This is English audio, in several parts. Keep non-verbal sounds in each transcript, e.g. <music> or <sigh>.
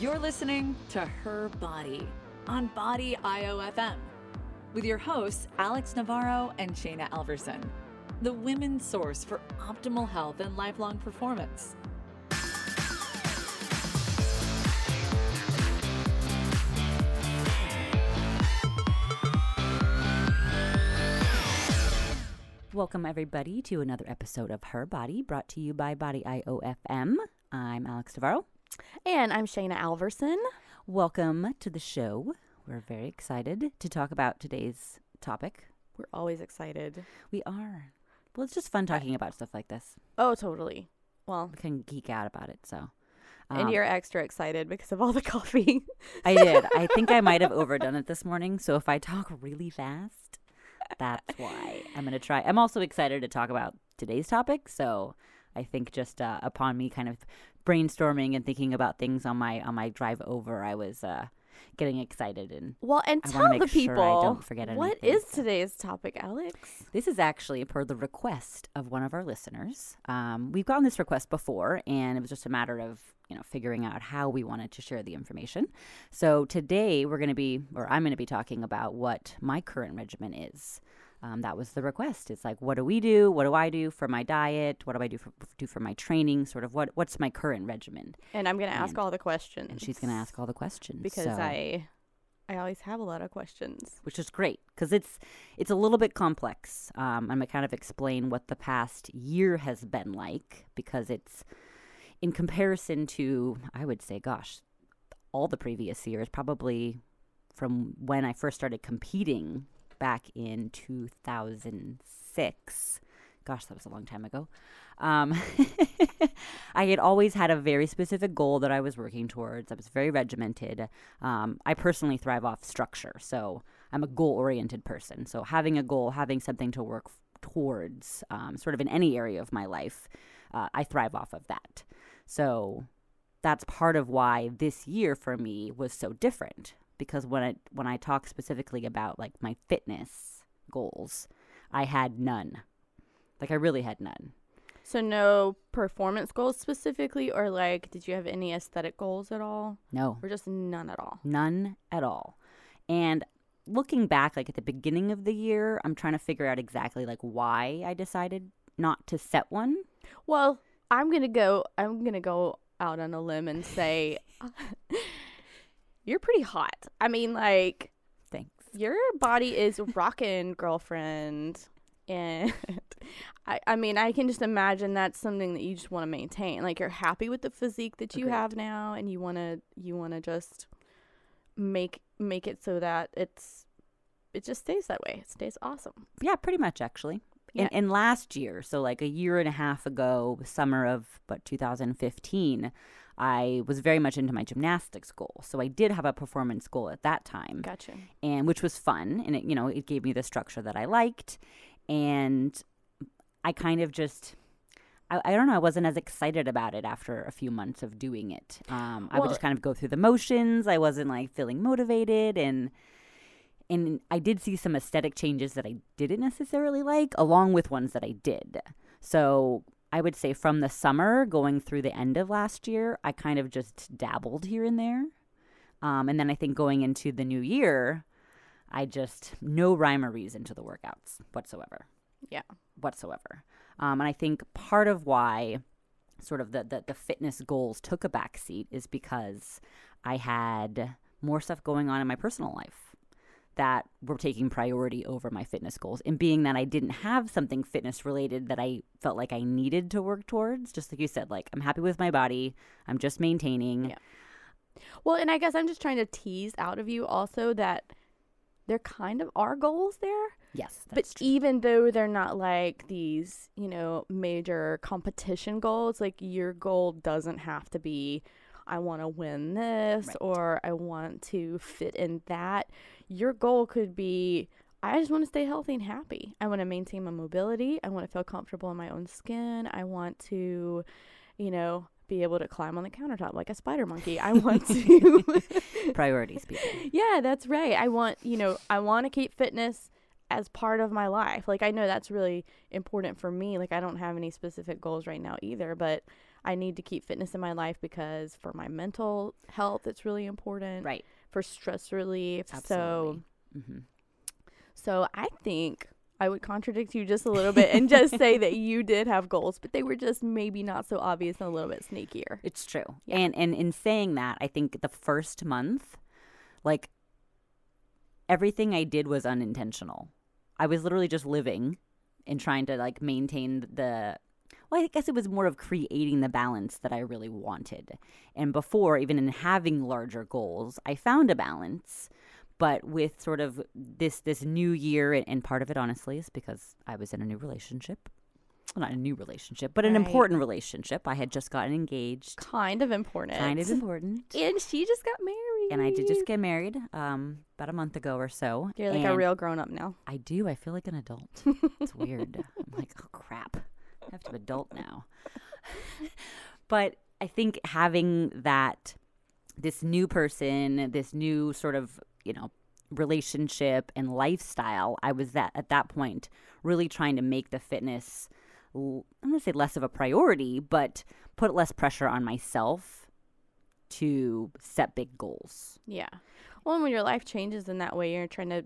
You're listening to Her Body on Body IOFM with your hosts, Alex Navarro and Shayna Alverson, the women's source for optimal health and lifelong performance. Welcome, everybody, to another episode of Her Body brought to you by Body IOFM. I'm Alex Navarro. And I'm Shayna Alverson. Welcome to the show. We're very excited to talk about today's topic. We're always excited. We are. Well, it's just fun talking about stuff like this. Oh, totally. Well, We can geek out about it. So, and um, you're extra excited because of all the <laughs> coffee. I did. I think I might have overdone it this morning. So if I talk really fast, that's why. I'm going to try. I'm also excited to talk about today's topic. So I think just uh, upon me kind of brainstorming and thinking about things on my on my drive over, I was uh, getting excited. And well, and I tell the sure I people don't forget what anything, is so. today's topic, Alex? this is actually per the request of one of our listeners. Um, we've gotten this request before, and it was just a matter of you know figuring out how we wanted to share the information. So today we're going to be, or I'm going to be talking about what my current regimen is. Um, that was the request. It's like, what do we do? What do I do for my diet? What do I do for do for my training? Sort of what what's my current regimen? And I'm going to ask all the questions. And she's going to ask all the questions because so- I I always have a lot of questions. which is great because it's it's a little bit complex. Um, I'm gonna kind of explain what the past year has been like because it's in comparison to I would say, gosh, all the previous years, probably from when I first started competing back in 2006. Gosh, that was a long time ago. Um, <laughs> I had always had a very specific goal that I was working towards. I was very regimented. Um, I personally thrive off structure, so I'm a goal oriented person. So having a goal, having something to work towards, um, sort of in any area of my life, uh, I thrive off of that. So that's part of why this year for me was so different because when I when I talk specifically about like my fitness goals, I had none. Like I really had none. So no performance goals specifically or like did you have any aesthetic goals at all? No. Or just none at all? None at all. And looking back, like at the beginning of the year, I'm trying to figure out exactly like why I decided not to set one. Well, I'm gonna go. I'm gonna go out on a limb and say <laughs> you're pretty hot. I mean, like Thanks. your body is rocking, girlfriend, and <laughs> I. I mean, I can just imagine that's something that you just want to maintain. Like you're happy with the physique that you Agreed. have now, and you wanna you wanna just make make it so that it's it just stays that way. It stays awesome. Yeah, pretty much actually. Yeah. And, and last year, so like a year and a half ago, summer of but 2015, I was very much into my gymnastics goal. So I did have a performance goal at that time. Gotcha. and which was fun and it you know it gave me the structure that i liked and i kind of just I, I don't know i wasn't as excited about it after a few months of doing it um, i would just kind of go through the motions i wasn't like feeling motivated and and i did see some aesthetic changes that i didn't necessarily like along with ones that i did so i would say from the summer going through the end of last year i kind of just dabbled here and there um, and then I think going into the new year, I just no rhyme or reason to the workouts whatsoever. Yeah. Whatsoever. Um, and I think part of why sort of the, the, the fitness goals took a backseat is because I had more stuff going on in my personal life that were taking priority over my fitness goals. And being that I didn't have something fitness related that I felt like I needed to work towards, just like you said, like I'm happy with my body, I'm just maintaining. Yeah. Well, and I guess I'm just trying to tease out of you also that there kind of are goals there. Yes, but true. even though they're not like these, you know, major competition goals, like your goal doesn't have to be I want to win this Right. or I want to fit in that. Your goal could be I just want to stay healthy and happy. I want to maintain my mobility. I want to feel comfortable in my own skin. I want to, you know, be able to climb on the countertop like a spider monkey. I want to <laughs> priorities, people. <laughs> yeah, that's right. I want, you know, I want to keep fitness as part of my life. Like I know that's really important for me. Like I don't have any specific goals right now either, but I need to keep fitness in my life because for my mental health, it's really important. Right. For stress relief. So, Absolutely. hmm so I think I would contradict you just a little bit and just say that <laughs> you did have goals, but they were just maybe not so obvious and a little bit sneakier. It's true. Yeah. And and in saying that, I think the first month, like everything I did was unintentional. I was literally just living and trying to like maintain the well, I guess it was more of creating the balance that I really wanted. And before, even in having larger goals, I found a balance. But with sort of this this new year, and, and part of it honestly is because I was in a new relationship. Well, not a new relationship, but an Right. important relationship. I had just gotten engaged Kind of important. kind of important. And she just got married. And I did just get married um, about a month ago or so. You're like a real grown up now. I do. I feel like an adult. <laughs> It's weird. I'm like, oh crap, have to adult now. <laughs> but I think having that, this new person, this new sort of you know relationship and lifestyle, I was that at that point really trying to make the fitness. I'm gonna say less of a priority, but put less pressure on myself to set big goals. Yeah. Well, and when your life changes in that way, you're trying to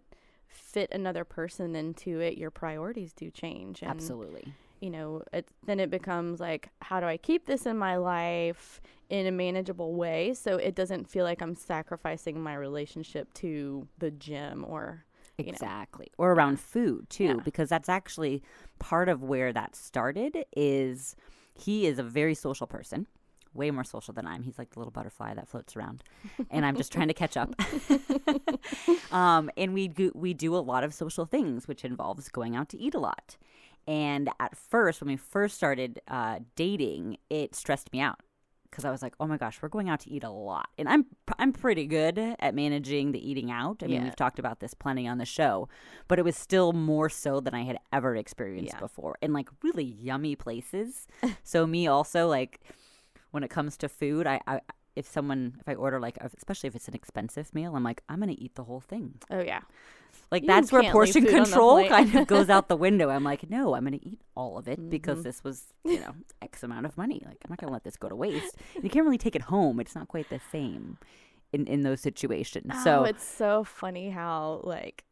fit another person into it, your priorities do change. Absolutely. You know, it, then it becomes like, how do I keep this in my life in a manageable way so it doesn't feel like I'm sacrificing my relationship to the gym or, you know. Exactly. Or around food too, Yeah. because that's actually part of where that started is he is a very social person. Way more social than I'm. He's like the little butterfly that floats around, and I'm just trying to catch up. <laughs> <laughs> um, and we do we do a lot of social things, which involves going out to eat a lot. And at first, when we first started uh, dating, it stressed me out because I was like, "Oh my gosh, we're going out to eat a lot," and I'm I'm pretty good at managing the eating out. I mean, Yeah. we've talked about this plenty on the show, but it was still more so than I had ever experienced Yeah. before, in like really yummy places. <laughs> so me also like when it comes to food, I. I if someone, if I order like, especially if it's an expensive meal, I'm like, I'm gonna eat the whole thing. Oh, yeah. Like You that's where portion food on the control kind of goes out the <laughs> window. I'm like, no, I'm going to eat all of it because Mhm. this was, you know, X amount of money. Like I'm not going to let this go to waste. You can't really take it home. It's not quite the same in in those situations. oh, so it's so funny how, like,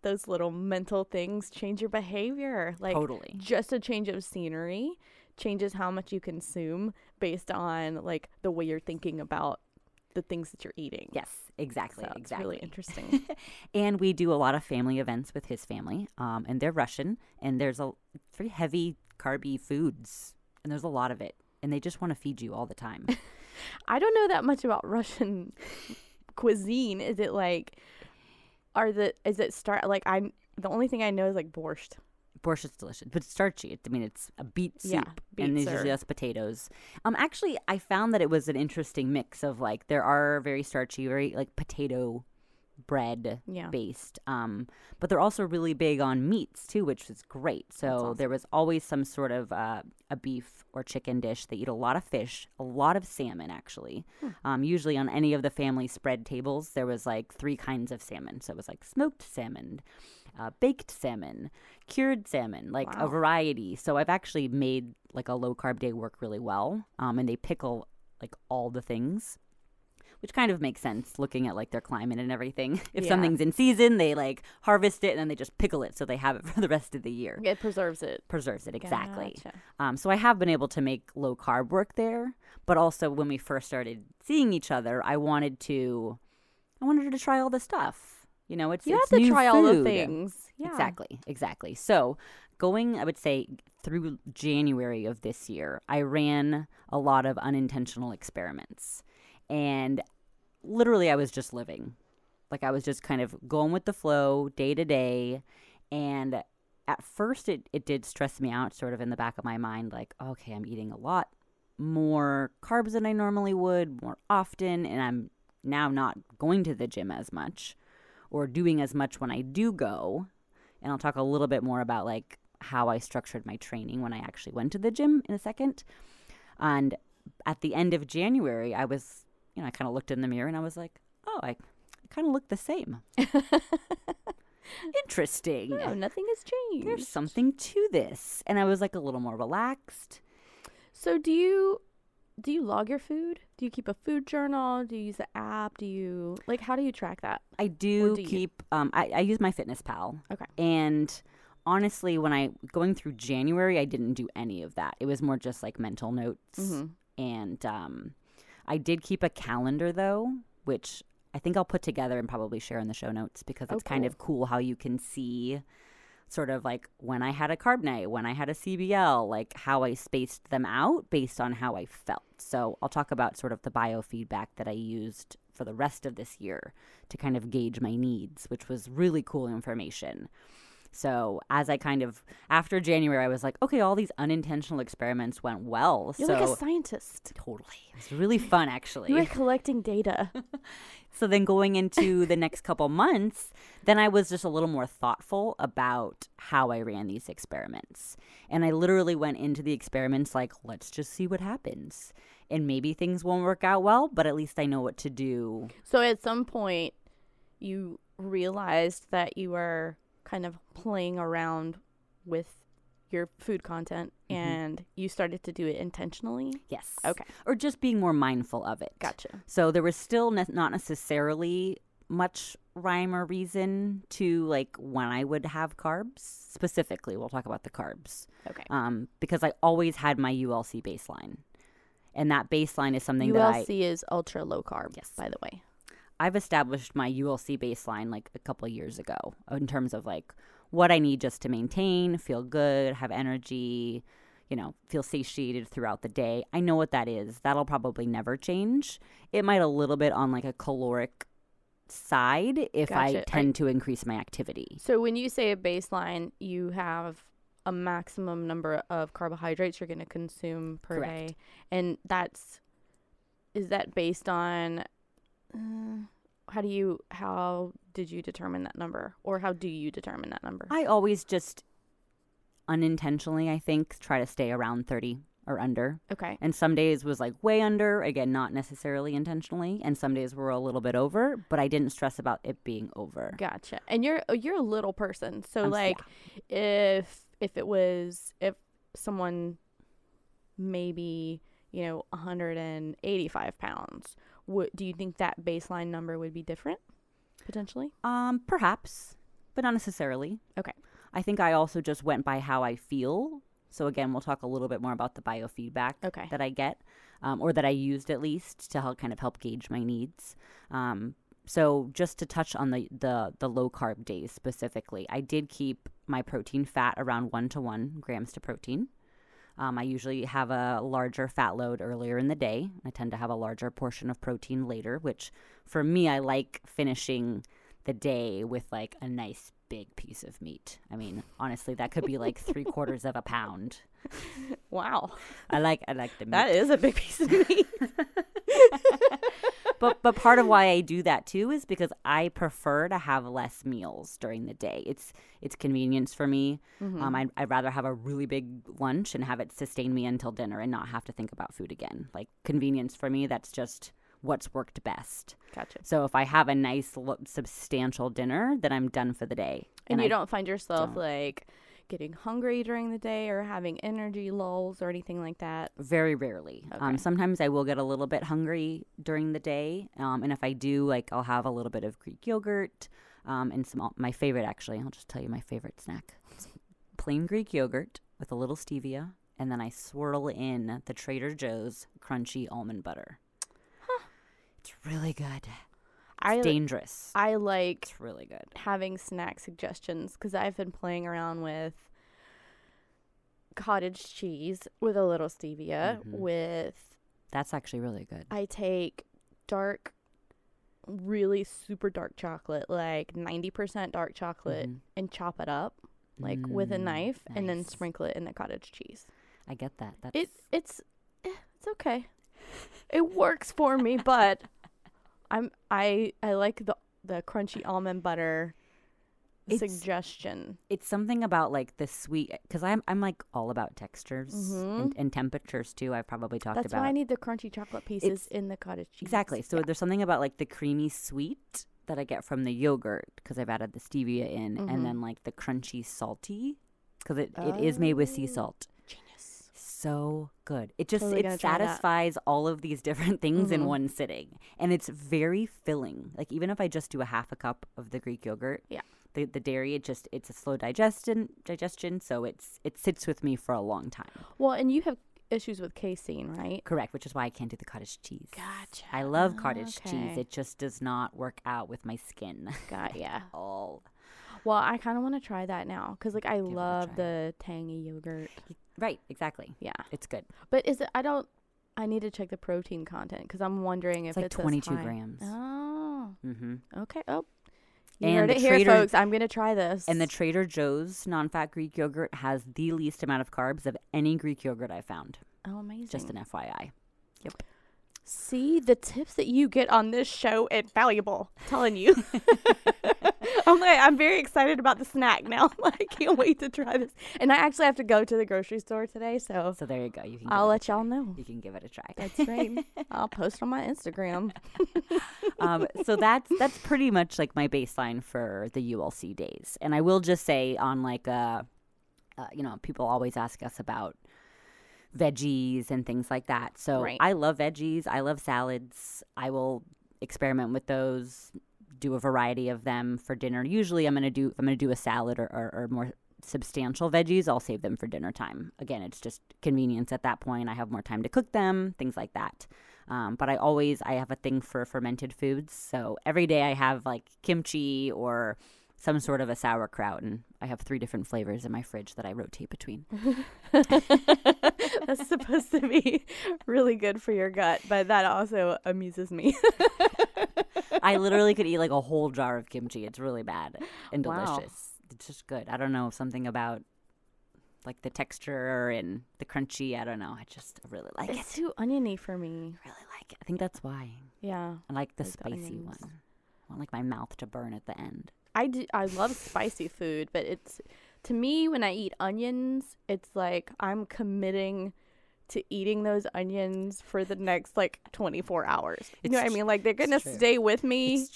those little mental things change your behavior. Like, totally. just a change of scenery changes how much you consume based on like the way you're thinking about the things that you're eating. Yes, exactly, so it's exactly. really interesting. <laughs> and we do a lot of family events with his family, um, and they're Russian, and there's a very heavy carby foods, and there's a lot of it, and they just want to feed you all the time. <laughs> I don't know that much about Russian cuisine. Is it like are the is it start like I the only thing I know is like borscht. Borscht is delicious, but it's starchy. It, I mean, it's a beet soup, Yeah, and beets there's usually are- just potatoes. Um, actually, I found that it was an interesting mix of like there are very starchy, very like potato bread Yeah. based. Um, but they're also really big on meats too, which is great. So awesome. there was always some sort of uh, a beef or chicken dish. They eat a lot of fish, a lot of salmon actually. Hmm. Um, usually on any of the family spread tables, there was like three kinds of salmon. So it was like smoked salmon, uh, baked salmon, cured salmon, like a variety. So I've actually made like a low carb day work really well. Um, and they pickle like all the things. Which kind of makes sense looking at like their climate and everything. <laughs> If Yeah. something's in season, they like harvest it and then they just pickle it so they have it <laughs> for the rest of the year. It preserves it. Preserves it exactly. Gotcha. Um, so I have been able to make low carb work there, but also when we first started seeing each other, I wanted to, I wanted to try all the stuff. You know, it's You it's have to try all the things. Yeah. Exactly, exactly. So going, I would say through January of this year, I ran a lot of unintentional experiments, and literally I was just living, like I was just kind of going with the flow day to day, and at first it, it did stress me out sort of in the back of my mind like okay i'm eating a lot more carbs than i normally would more often and i'm now not going to the gym as much or doing as much when i do go and i'll talk a little bit more about like how i structured my training when i actually went to the gym in a second and at the end of january i was you know i kind of looked in the mirror and i was like oh i kind of look the same <laughs> interesting No, nothing has changed. there's something to this. And I was like a little more relaxed. So do you do you log your food? Do you keep a food journal? Do you use an app? Do you like how do you track that? I do, do keep. Um, I, I use MyFitnessPal. Okay. And honestly, when I going through January, I didn't do any of that. It was more just like mental notes. Mhm. And um, I did keep a calendar though, which I think I'll put together and probably share in the show notes because Oh, it's kind of cool how you can see sort of like when I had a Carb Nite, when I had a CBL, like how I spaced them out based on how I felt. So I'll talk about sort of the biofeedback that I used for the rest of this year to kind of gauge my needs, which was really cool information. So as I kind of after January, I was like, okay, all these unintentional experiments went well. So You're so like a scientist. totally, it was really fun actually. You were collecting data. <laughs> So then going into the next couple months, then I was just a little more thoughtful about how I ran these experiments. And I literally went into the experiments like, let's just see what happens. And maybe things won't work out well, but at least I know what to do. so at some point, you realized that you were kind of playing around with your food content, Mhm. and you started to do it intentionally. Yes. Okay, Or just being more mindful of it. gotcha. So there was still ne- not necessarily much rhyme or reason to like when I would have carbs specifically. We'll talk about the carbs. Okay. um, because I always had my ULC baseline. And that baseline is something that ULC is ultra low carb. Yes. by the way. I've established my ULC baseline like a couple of years ago in terms of like what I need just to maintain, feel good, have energy, you know, feel satiated throughout the day. I know what that is. That'll probably never change. It might a little bit on like a caloric side if I Gotcha. I- tend to increase my activity. So when you say a baseline, you have a maximum number of carbohydrates you're going to consume per Correct. day, and that's is that based on uh, how do you how did you determine that number, or how do you determine that number? I always just unintentionally, I think, try to stay around 30 or under. okay, And some days was like way under, again, not necessarily intentionally. And some days were a little bit over, but I didn't stress about it being over. gotcha. And you're uh, you're a little person, so like if if it was if someone maybe you know 185 pounds would do you think that baseline number would be different potentially Um, perhaps, but not necessarily. Okay. I think I also just went by how I feel. So again, we'll talk a little bit more about the biofeedback Okay. that I get, um, or that I used at least to help kind of help gauge my needs. Um, so just to touch on the, the the low carb days specifically, I did keep my protein fat around one to one grams to protein. Um, I usually have a larger fat load earlier in the day. I tend to have a larger portion of protein later, which for me, I like finishing the day with like a nice big piece of meat. I mean, honestly, that could be like three quarters of a pound. <laughs> wow I like I like the meat. that is a big piece of meat <laughs> but but part of why I do that too is because I prefer to have less meals during the day. It's it's convenience for me. Mm-hmm. Um, I'd, I'd rather have a really big lunch and have it sustain me until dinner and not have to think about food again. Like convenience for me, that's just what's worked best. gotcha So if I have a nice substantial dinner, then I'm done for the day. and, you I don't find yourself don't. like getting hungry during the day or having energy lulls or anything like that Very rarely. Okay. Um, sometimes I will get a little bit hungry during the day, um, and if I do, like I'll have a little bit of Greek yogurt, um, and some my favorite actually. I'll just tell you my favorite snack: plain Greek yogurt with a little stevia, and then I swirl in the Trader Joe's crunchy almond butter. It's really good. I dangerous. I like It's really good. having snack suggestions because I've been playing around with cottage cheese with a little stevia. Mhm. With That's actually really good. I take dark, really super dark chocolate, like ninety percent dark chocolate, Mhm. and chop it up like with a Mm, knife, and then sprinkle it in the cottage cheese. I get that. That's It it's eh, it's okay. It works for me, but I'm I I like the the crunchy almond butter It's- suggestion. it's something about like the sweet because I'm I'm like all about textures Mhm. and, and temperatures too. I've probably talked That's about why I need the crunchy chocolate pieces It's- in the cottage cheese. exactly. So Yeah. there's something about like the creamy sweet that I get from the yogurt because I've added the stevia in, Mhm. and then like the crunchy salty because it, it is made with sea Oh. salt. So good. It just Totally it satisfies all of these different <laughs> things in Mhm. one sitting, and it's very filling. Like even if I just do a half a cup of the Greek yogurt, Yeah. the the dairy it just it's a slow digestion digestion, so it's it sits with me for a long time. Well, and you have issues with casein, right? Correct, which is why I can't do the cottage cheese. Gotcha. I love cottage cheese. It just does not work out with my skin. Got <laughs> yeah. all Well, I kind of want to try that now because like I love try. the tangy yogurt. right, exactly. Yeah, It's good. but is it? I don't. I need to check the protein content because I'm wondering It's if like it's as 22 high. grams. Oh, Mm-hmm. okay. Oh, you And heard the it here, Trader- folks. I'm gonna try this. And the Trader Joe's non-fat Greek yogurt has the least amount of carbs of any Greek yogurt I found. oh, amazing. Just an FYI. Yep. See the tips that you get on this show invaluable. telling you. <laughs> <laughs> <laughs> I'm like I'm very excited about the snack now. <laughs> I can't wait to try this. And I actually have to go to the grocery store today, so So there you go. You can. I'll let y'all know. You can give it a try. That's right. <laughs> I'll post on my Instagram. um, so that's that's pretty much like my baseline for the ULC days. And I will just say on like uh, uh you know, people always ask us about veggies and things like that. So Right. I love veggies. I love salads. I will experiment with those. Do a variety of them for dinner. Usually, I'm gonna do if I'm gonna do a salad or, or, or more substantial veggies. I'll save them for dinner time. Again, it's just convenience at that point. I have more time to cook them, things like that. Um, but I always I have a thing for fermented foods. So every day I have like kimchi or some sort of a sauerkraut, and I have three different flavors in my fridge that I rotate between. <laughs> That's supposed to be really good for your gut, but that also amuses me. <laughs> I literally could eat like a whole jar of kimchi. It's really bad and Wow. delicious. It's just good. I don't know something about like the texture and the crunchy. I don't know. I just really like it. it's too oniony for me. Really like it. I think that's why Yeah. I like the Like spicy onions. one. I want like my mouth to burn at the end. I, do, I love spicy food, but it's to me when I eat onions, it's like I'm committing to eating those onions for the next like 24 hours. You know what I mean? Like they're going to stay with me.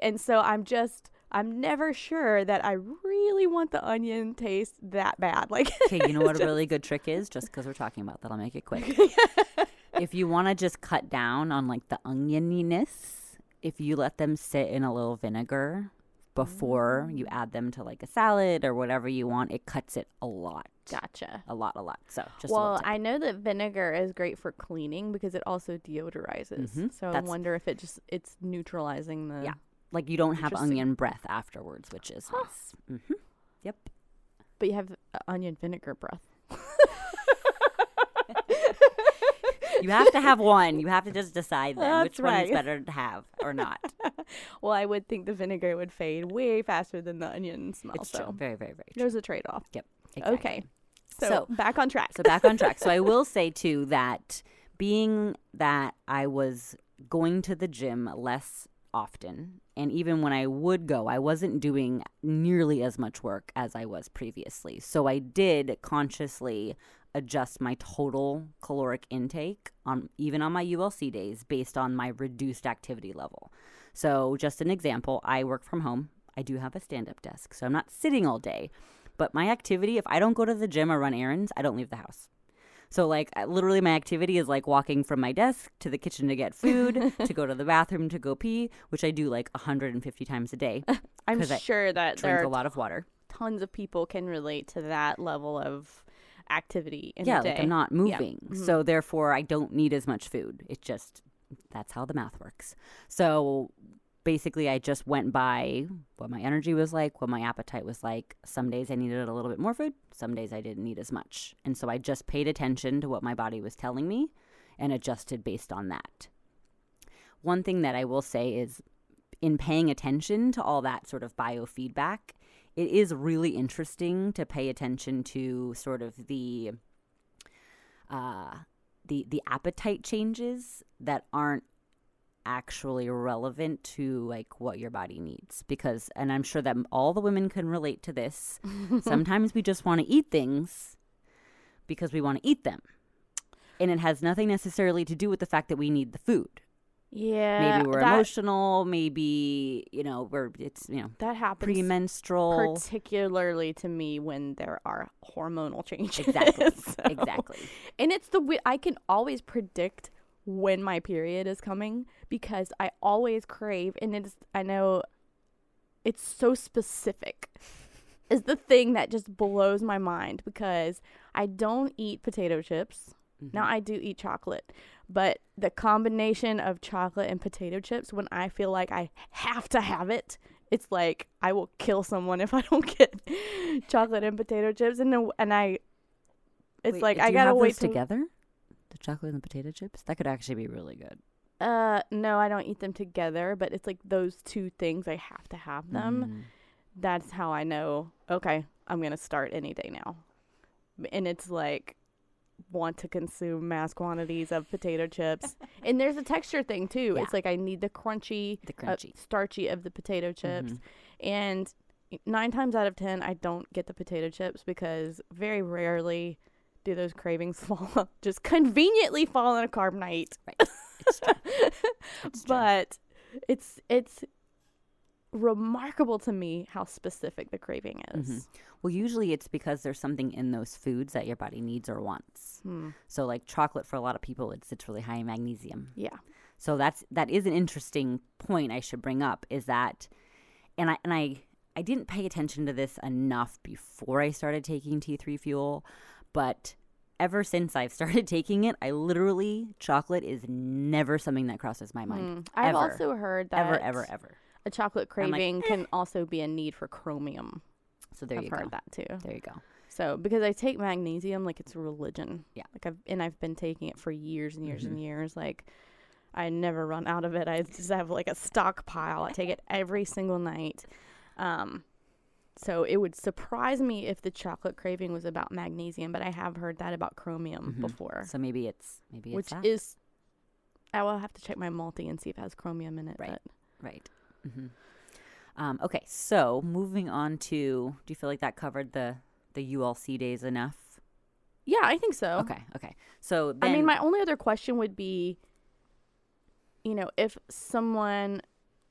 And so I'm just I'm never sure that I really want the onion taste that bad. Like Okay, you know <laughs> what a really good trick is? Just because we're talking about that, I'll make it quick. <laughs> if you want to just cut down on like the onioniness, if you let them sit in a little vinegar before you add them to like a salad or whatever you want, it cuts it a lot. gotcha. A lot, a lot. So just Well. I know that vinegar is great for cleaning because it also deodorizes. Mhm, So I wonder if it just it's neutralizing the Yeah. like you don't have onion breath afterwards, which is Huh. nice. hmm Yep. But you have uh, onion vinegar breath. <laughs> You have to have one. You have to just decide then which That's one is right. better to have or not. <laughs> Well, I would think the vinegar would fade way faster than the onion smell. It's so true. Very, very, very true. there's a trade off. Exactly. Okay. So, So- back on track. So back on track. So I will <laughs> say too that being that I was going to the gym less often, and even when I would go, I wasn't doing nearly as much work as I was previously. So I did consciously adjust my total caloric intake on even on my ULC days based on my reduced activity level. So just an example, I work from home. I do have a stand-up desk, so I'm not sitting all day. But my activity, if I don't go to the gym or run errands, I don't leave the house. So like literally my activity is like walking from my desk to the kitchen to get food, <laughs> to go to the bathroom to go pee, which I do like 150 times a day. <laughs> I'm 'cause I sure that Drink a lot of water. tons of people can relate to that level of activity in yeah, a day. like I'm not Yeah. moving. Mhm. So therefore I don't need as much food. It just that's how the math works. So basically I just went by what my energy was like, what my appetite was like. Some days I needed a little bit more food, some days I didn't need as much. And so I just paid attention to what my body was telling me and adjusted based on that. One thing that I will say is in paying attention to all that sort of biofeedback, it is really interesting to pay attention to sort of the uh, the the appetite changes that aren't actually relevant to like what your body needs because and I'm sure that all the women can relate to this. <laughs> Sometimes we just want to eat things because we want to eat them. And it has nothing necessarily to do with the fact that we need the food. Yeah. maybe we're that, emotional, maybe you know we're it's you know That happens premenstrual. particularly to me when there are hormonal <laughs> changes. Exactly. <laughs> So- Exactly. And it's the I can always predict when my period is coming because I always crave and it's I know it's so specific. <laughs> Is the thing that just blows my mind because I don't eat potato chips. Now Mhm. I do eat chocolate, but the combination of chocolate and potato chips when I feel like I have to have it, it's like I will kill someone <laughs> if I don't get chocolate and potato chips and and I it's Wait, like I gotta wait till, together. The chocolate and the potato chips that could actually be really good. Uh, no, I don't eat them together, but it's like those two things I have to have them. Mm. That's how I know. Okay, I'm gonna start any day now, and it's like want to consume mass quantities of potato chips, <laughs> and there's a texture thing too. Yeah. It's like I need the crunchy, The uh, crunchy. starchy of the potato chips, Mhm. and nine times out of ten, I don't get the potato chips because very rarely do those cravings <laughs> fall just conveniently fall on a Carb Nite. Right. It's. <laughs> It's but it's it's remarkable to me how specific the craving is. Mhm. Well, usually it's because there's something in those foods that your body needs or wants. Hmm. So, like chocolate, for a lot of people, it's it's really high in magnesium. Yeah. So that's that is an interesting point I should bring up. Is that, and I and I I didn't pay attention to this enough before I started taking T3 Fuel, but ever since I've <laughs> started taking it, I literally chocolate is never something that crosses my mind. Hmm. I've Ever. also heard that Ever, ever, ever. A chocolate I'm like, craving can also be a need for chromium. So there I've you heard go. that too. There you go. So because I take magnesium like it's a religion. Yeah. Like I've and I've been taking it for years and years Mhm. and years. Like I never run out of it. I just have like a stockpile. I take it every single night. Um so it would surprise me if the chocolate craving was about magnesium, but I have heard that about chromium Mhm. before. So maybe it's maybe which it's that. is I will have to check my multi and see if it has chromium in it. Right. But Right. Hmm Um, okay, so moving on to, do you feel like that covered the the ULC days enough? yeah, I think so. Okay, okay. So then, I mean, my only other question would be, you know, if someone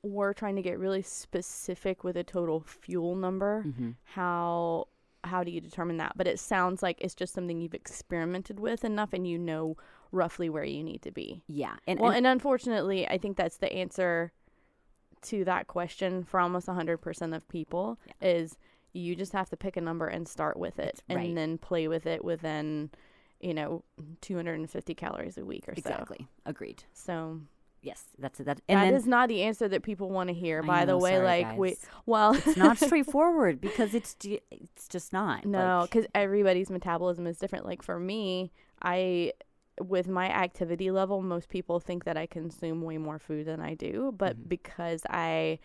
were trying to get really specific with a total fuel number, Mhm. how how do you determine that? But it sounds like it's just something you've experimented with enough, and you know roughly where you need to be. yeah, and, well, and and unfortunately, I think that's the answer to that question for almost 100% of people is you just have to pick a number and start with it It's- and then play with it within, you know, 250 calories a week or so. exactly agreed. so. Yes, that's that. And that then is not the answer that people want to hear. I By the way, sorry, like we, well, it's not <laughs> straightforward because it's it's just not. No, like- because everybody's metabolism is different. Like for me, I, with my activity level, most people think that I consume way more food than I do. But Mhm. because I,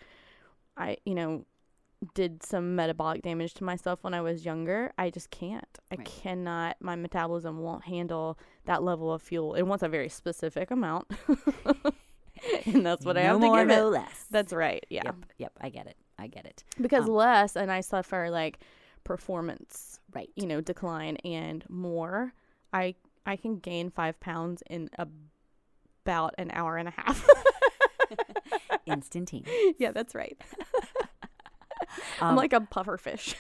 I, you know, did some metabolic damage to myself when I was younger, I just can't. I Right. cannot. My metabolism won't handle that level of fuel. It wants a very specific amount, <laughs> and that's what I no have more, to give no it. less. That's right. Yeah Yep, yep. I get it. I get it. because Um, less and I suffer like performance, Right. you know, decline and more. I I can gain five pounds in about an hour and a half. <laughs> Instantaneous. <laughs> yeah, that's right. <laughs> Um, I'm like a puffer fish.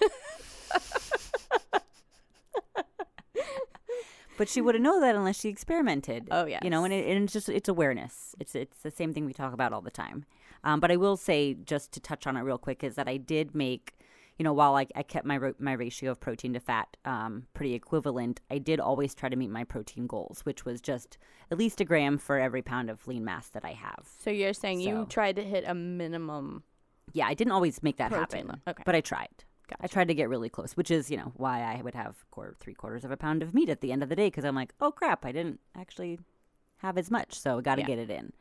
but she wouldn't know that unless she experimented. oh yeah, you know and, it, and it's just it's awareness it's it's the same thing we talk about all the time um, but i will say just to touch on it real quick is that i did make you know while i, I kept my my ratio of protein to fat um, pretty equivalent i did always try to meet my protein goals which was just at least a gram for every pound of lean mass that i have So you're saying you tried to hit a minimum yeah i didn't always make that happen Okay, but i tried I tried to get really close, which is, you know, why I would have quarter, three quarters of a pound of meat at the end of the day because I'm like, oh crap, I didn't actually have as much, so I got to Yeah. get it in.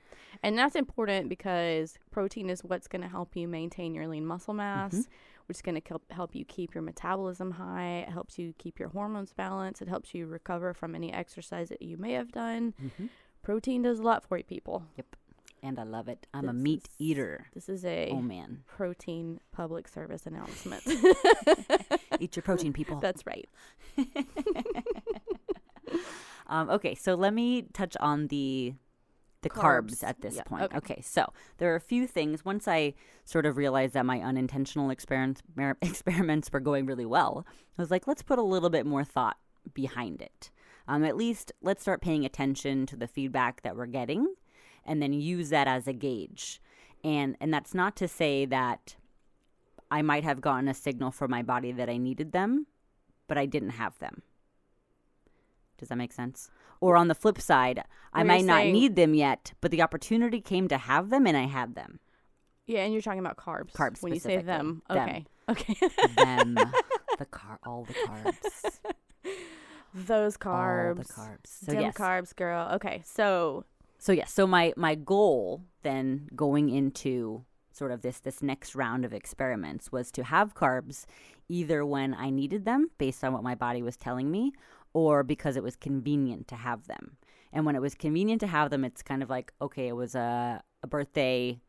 and that's important because protein is what's going to help you maintain your lean muscle mass. Mhm. Which is going to help you keep your metabolism high. It helps you keep your hormones balanced. It helps you recover from any exercise that you may have done. hmm Protein does a lot for you, people. Yep. And I love it. I'm a meat is- eater. This is a Oh man, protein public service announcement. <laughs> eat your protein, people. That's right. <laughs> um, okay, so let me touch on the the carbs, Carbs. at this Yeah, point. okay. Okay. so there are a few things. Once I sort of realized that my unintentional experiments <laughs> experiments were going really well, I was like, let's put a little bit more thought behind it. Um, at least let's start paying attention to the feedback that we're getting, and then use that as a gauge. And and that's not to say that I might have gotten a signal from my body that I needed them, but I didn't have them. Does that make sense? Or on the flip side, I might not saying- need them yet, but the opportunity came to have them and I had them. Yeah, and you're talking about carbs. Carbs When you say them. Them. Okay. Okay. Them, <laughs> the car, all the carbs, Those carbs. all the carbs. So Dim yes, carbs, girl. Okay. So so yes, so my my goal then going into sort of this this next round of experiments was to have carbs either when I needed them based on what my body was telling me or because it was convenient to have them. And when it was convenient to have them, it's kind of like okay, it was a a birthday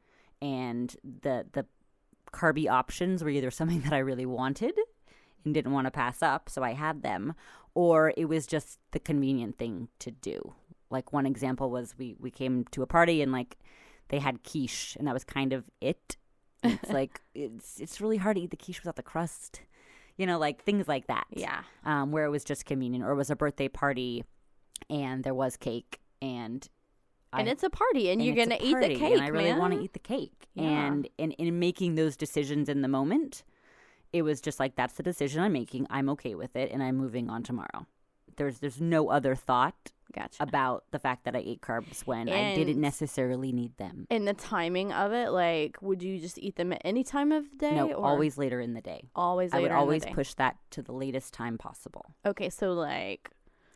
and the the carby options were either <laughs> something that I really wanted and didn't want to pass up, so I had them, or it was just the convenient thing to do. Like one example was we we came to a party and like they had quiche and that was kind of it. It's <laughs> like it's it's really hard to eat the quiche without the crust. You know, like things like that. yeah. Um, where it was just communion or it was a birthday party and there was cake and And I- it's a party, and, and you're gonna eat the cake, and I really want to eat the cake. Yeah. And in in making those decisions in the moment, it was just like that's the decision I'm making. I'm okay with it, and I'm moving on tomorrow. There's there's no other thought Gotcha. about the fact that I ate carbs when I didn't necessarily need them. And the timing of it, like, would you just eat them at any time of day? No, or always later in the day. always. I would the always push that to the latest time possible. Okay, so like,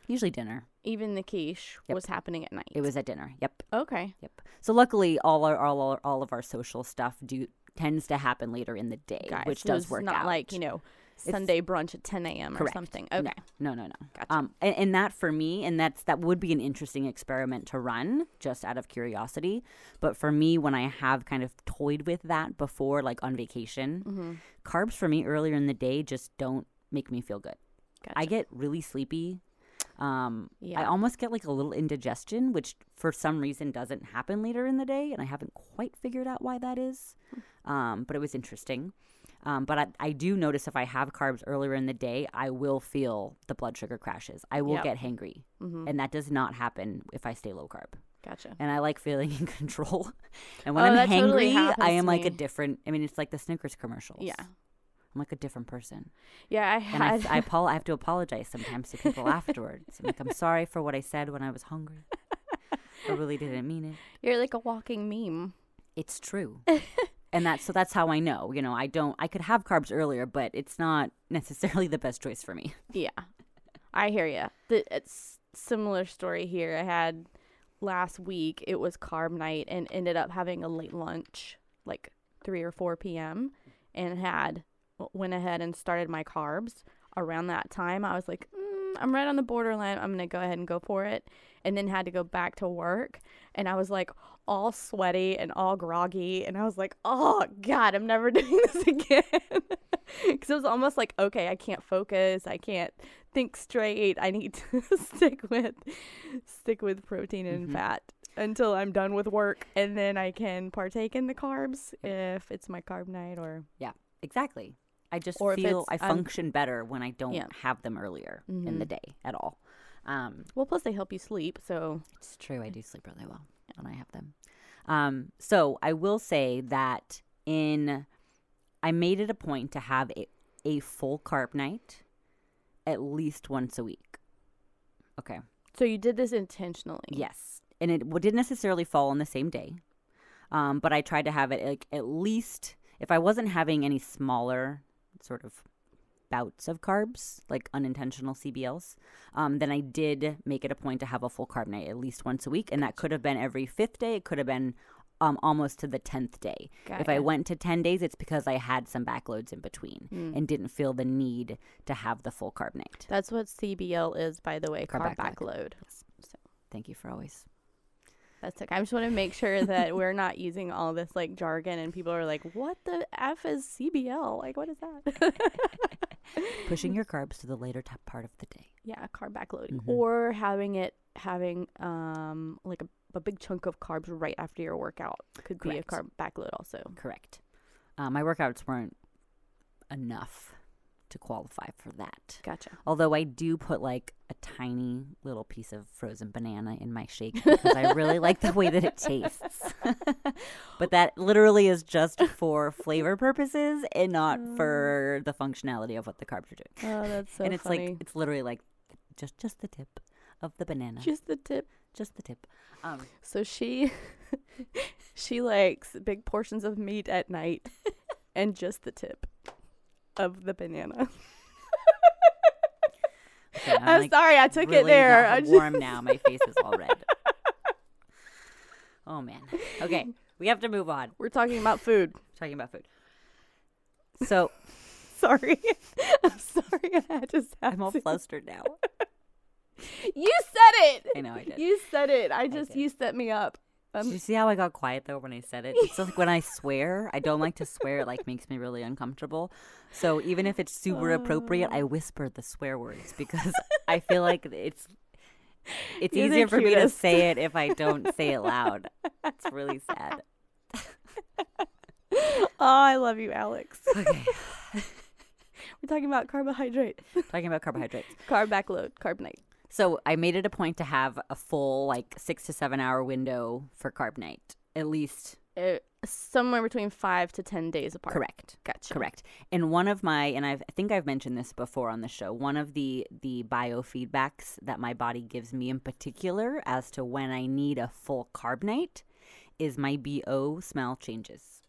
Usually dinner. even the quiche Yep. was happening at night. It was at dinner. Yep. okay. Yep. So luckily, all our all our, all of our social stuff do tends to happen later in the day, Guys, which does it's work not out. like you know Sunday brunch at 10 a.m. or Correct. something. Okay, No, no, no. Gotcha. Um, and, and that for me, and that's that would be an interesting experiment to run just out of curiosity. But for me, when I have kind of toyed with that before, like on vacation, mm-hmm. carbs for me earlier in the day just don't make me feel good. gotcha. I get really sleepy. Um, yeah. I almost get like a little indigestion, which for some reason doesn't happen later in the day, and I haven't quite figured out why that is. Hmm. Um, but it was interesting. Um, but I, I do notice if I have carbs earlier in the day, I will feel the blood sugar crashes. I will Yep. get hangry, mm-hmm. and that does not happen if I stay low carb. gotcha. And I like feeling <laughs> in control. <laughs> and when Oh, I'm that totally hangry, I am like a different. I mean, it's like the Snickers commercials. Yeah. I'm like a different person. Yeah, I And I, had. I, I have to apologize sometimes to people <laughs> afterwards. I'm like, I'm sorry for what I said when I was hungry. I really didn't mean it. You're like a walking meme. It's true. And that's so that's how I know. You know, I don't I could have carbs earlier, but it's not necessarily the best choice for me. <laughs> Yeah, I hear you. It's similar story here. I had last week. It was Carb Nite and ended up having a late lunch, like three or four p.m. and had went ahead and started my carbs around that time. I was like, mm, I'm right on the borderline. I'm gonna go ahead and go for it, and then had to go back to work, and I was like all sweaty and all groggy, and I was like, oh god, I'm never <laughs> doing this again. <laughs> Because it was almost like, okay, I can't focus. I can't think straight. I need to <laughs> stick with stick with protein and Mhm. fat until I'm done with work, and then I can partake in the carbs if it's my Carb Nite or Yeah, Exactly. I just Or feel I function better when I don't Yeah. have them earlier in the Mhm. day at all. Um, well, plus they help you sleep. So It's true. I do sleep really well when I have them. Um, so I will say that in, I made it a point to have a, a full Carb Nite at least once a week. Okay. so you did this intentionally. Yes. And it didn't necessarily fall on the same day. Um, but I tried to have it like at least, if I wasn't having any smaller sort of bouts of carbs, like unintentional CBLs, um, then I did make it a point to have a full Carb Nite at least once a week. And that could have been every fifth day. It could have been um, almost to the 10th day. Got if I went to 10 days, it's because I had some backloads in between Mm. and didn't feel the need to have the full Carb Nite. That's what CBL is, by the way, Carb carb, backload. backload. Thank you for always That's okay. I just want to make sure that <laughs> we're not using all this like jargon and people are like, "What the f is CBL? Like, what is that?" <laughs> pushing your carbs to the later t- part of the day. yeah, carb backloading Mhm. or having it having um like a a big chunk of carbs right after your workout could be a carb backload also. Correct. Uh, my workouts weren't enough to qualify for that. Gotcha. Although I do put like a tiny little piece of frozen banana in my shake because I really <laughs> like the way that it tastes. <laughs> but that literally is just for flavor purposes and not for the functionality of what the carbs are doing. Oh, that's so and it's funny. like it's literally like just just the tip of the banana. just the tip. just the tip. Um So she <laughs> she likes big portions of meat at night and just the tip of the banana. <laughs> okay, I'm, I'm like, sorry, I took it there. I just, warm now. My face is all red. <laughs> Oh man. Okay, we have to move on. We're talking about food. <laughs> talking about food. So Sorry. I'm sorry. I just had I'm all to. flustered now. You said it. I know I did. You said it. I just did. you set me up. Um, you see how I got quiet though when I said it? It's like when I swear, I don't like to swear. It like makes me really uncomfortable. So even if it's super appropriate, I whisper the swear words because I feel like it's it's You're easier for me to say it if I don't say it loud. It's really sad. <laughs> oh, I love you, Alex. Okay, <laughs> We're talking about carbohydrate. talking about carbohydrates. carb backload, Carb Nite. So I made it a point to have a full like six to seven hour window for Carb Nite, at least. Uh, somewhere between five to ten days apart. Correct. Gotcha. Correct. And one of my and I've, I think I've mentioned this before on the show. One of the the biofeedbacks that my body gives me in particular as to when I need a full Carb Nite is my BO smell changes.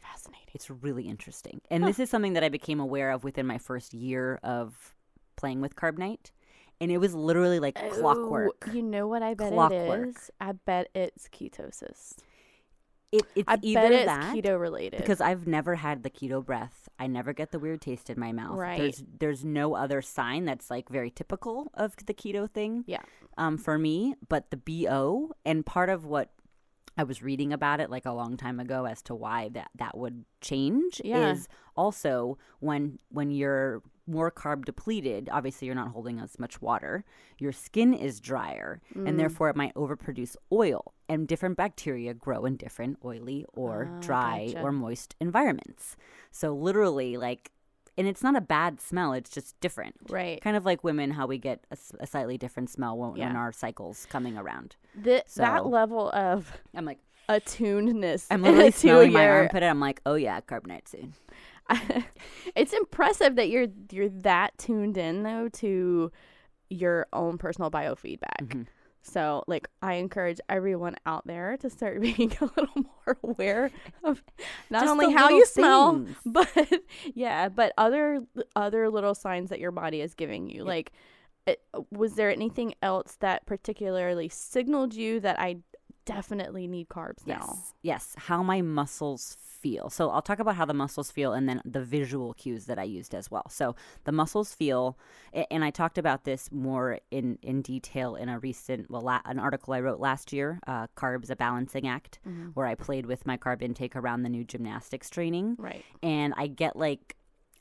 Fascinating. It's really interesting. And this is something that I became aware of within my first year of playing with Carb Nite. And it was literally like clockwork. Oh, you know what I bet Clockwork. it is? I bet it's ketosis. It, it's I either bet it's that keto related. because I've never had the keto breath. I never get the weird taste in my mouth. Right. There's there's no other sign that's like very typical of the keto thing. Yeah. Um, for me, but the BO and part of what I was reading about it like a long time ago as to why that that would change Yeah. is also when when you're more carb depleted, obviously you're not holding as much water. Your skin is drier Mm. and therefore it might overproduce oil and different bacteria grow in different oily or Ah, dry gotcha. or moist environments. So literally like and it's not a bad smell, it's just different. right. Kind of like women, how we get a slightly different smell when, when Yeah. our cycle's coming around. The, So- that level of I'm like, attunedness. I'm <laughs> literally smelling my armpit, and I'm like, oh yeah, Carb Nite soon. <laughs> it's impressive that you're you're that tuned in though to your own personal biofeedback. Mhm. So, like, I encourage everyone out there to start <laughs> being a little more aware of not Just only how you smell, <laughs> but yeah, but other other little signs that your body is giving you. Like, it, was there anything else that particularly signaled you that I definitely need carbs now? Yes. Yes. How my muscles feel. So I'll talk about how the muscles feel and then the visual cues that I used as well. So the muscles feel, and I talked about this more in, in detail in a recent, well, la- an article I wrote last year, uh, Carbs, a Balancing Act, Mm-hmm. where I played with my carb intake around the new gymnastics training. Right. and I get like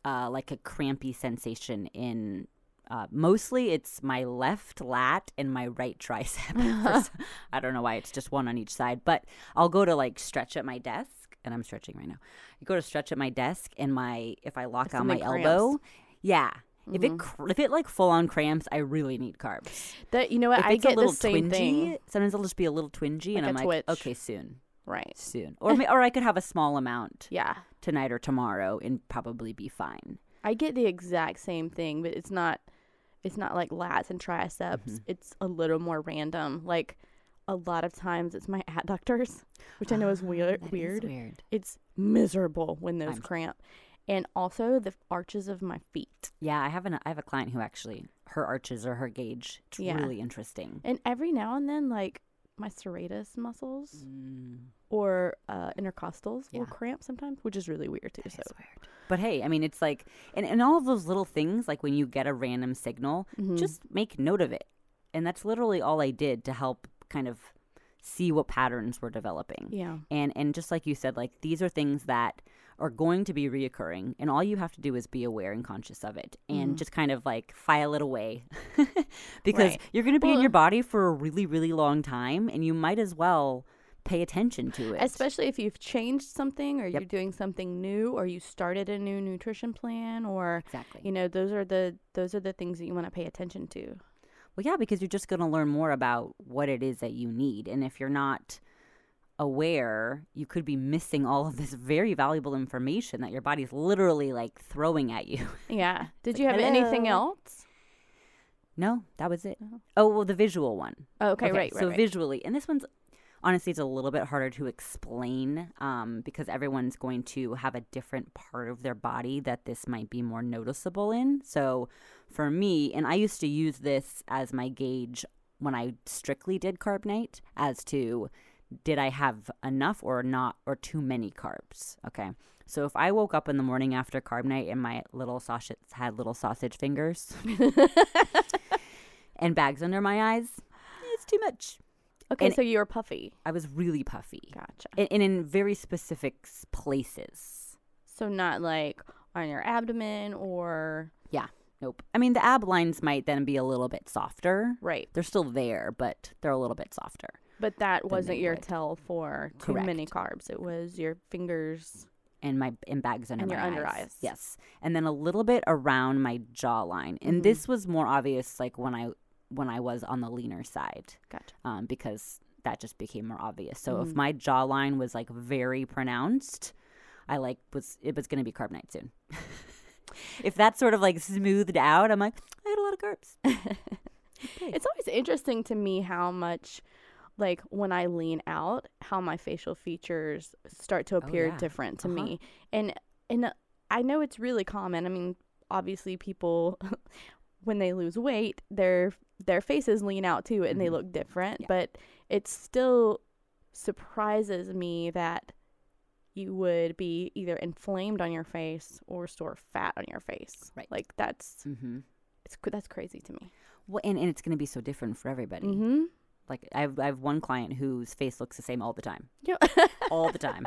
uh, like a crampy sensation in uh, mostly it's my left lat and my right tricep. <laughs> I don't know why it's just one on each side, but I'll go to like stretch at my desk, and I'm stretching right now. I go to stretch at my desk, and my if I lock on my Something elbow, yeah. If Mm-hmm. it cr- if it like full on cramps, I really need carbs. That you know what If I get a little the same twingy, thing. sometimes it'll just be a little twingy, and I'm like, twitch. okay, soon, Right. soon, or or I could have a small amount <laughs> Yeah. tonight or tomorrow and probably be fine. I get the exact same thing, but it's not it's not like lats and triceps. Mm-hmm. It's a little more random. Like a lot of times it's my <laughs> adductors, which I know is weird That is weird. weird. It's miserable when those I'm- cramp. And also the arches of my feet. Yeah, I have an I have a client who actually her arches or her gauge. It's Yeah. really interesting. And every now and then like my serratus muscles or uh, intercostals will Yeah. cramp sometimes, which is really weird too. That so weird. But hey, I mean, it's like, and, and all of those little things, like when you get a random signal, Mhm. just make note of it. And that's literally all I did to help kind of see what patterns were developing. yeah. And and just like you said, like these are things that are going to be reoccurring and all you have to do is be aware and conscious of it and Mhm. just kind of like file it away <laughs> because Right. you're going to be in your body for a really really long time and you might as well pay attention to it Especially if you've changed something or Yep. you're doing something new or you started a new nutrition plan or exactly you know, those are the those are the things that you want to pay attention to. Well, yeah, because you're just going to learn more about what it is that you need. And if you're not aware, you could be missing all of this very valuable information that your body's literally like throwing at you. <laughs> Yeah. Did It's you like, have anything else? no, that was it. Oh. Oh, well, the visual one. Oh, okay, right, right. So right. visually, and this one's honestly it's a little bit harder to explain um, because everyone's going to have a different part of their body that this might be more noticeable in. So for me, and I used to use this as my gauge when I strictly did Carb Nite as to did I have enough or not or too many carbs. Okay. So if I woke up in the morning after Carb Nite and my little sausage had little sausage fingers <laughs> and bags under my eyes, it's too much. Okay, and- so you were puffy. I was really puffy. Gotcha. And, and in very specific places. So not like on your abdomen or Yeah. Nope. I mean, the ab lines might then be a little bit softer. right, They're still there, but they're a little bit softer. but that wasn't your would. tell for too many carbs. It was your fingers. And my and bags under And my your under eyes. eyes. Yes. And then a little bit around my jawline. And Mhm. this was more obvious like when I when I was on the leaner side. Gotcha. Um, because that just became more obvious. So if Mhm. my jawline was like very pronounced, I like was it was gonna be Carb Nite soon. <laughs> if that's sort of like smoothed out, I'm like, I had a lot of carbs. <laughs> Okay. It's always interesting to me how much, like, when I lean out, how my facial features start to appear Oh, yeah. different to Uh-huh. me. And and I know it's really common. I mean, obviously, people <laughs> when they lose weight, their their faces lean out too, and they Mhm. look different. Yeah. But it still surprises me that you would be either inflamed on your face or store fat on your face. Right. Like that's mm-hmm. it's that's crazy to me. Well, and, and it's going to be so different for everybody. Mm-hmm. Like I have, I have one client whose face looks the same all the time, Yeah. <laughs> all the time.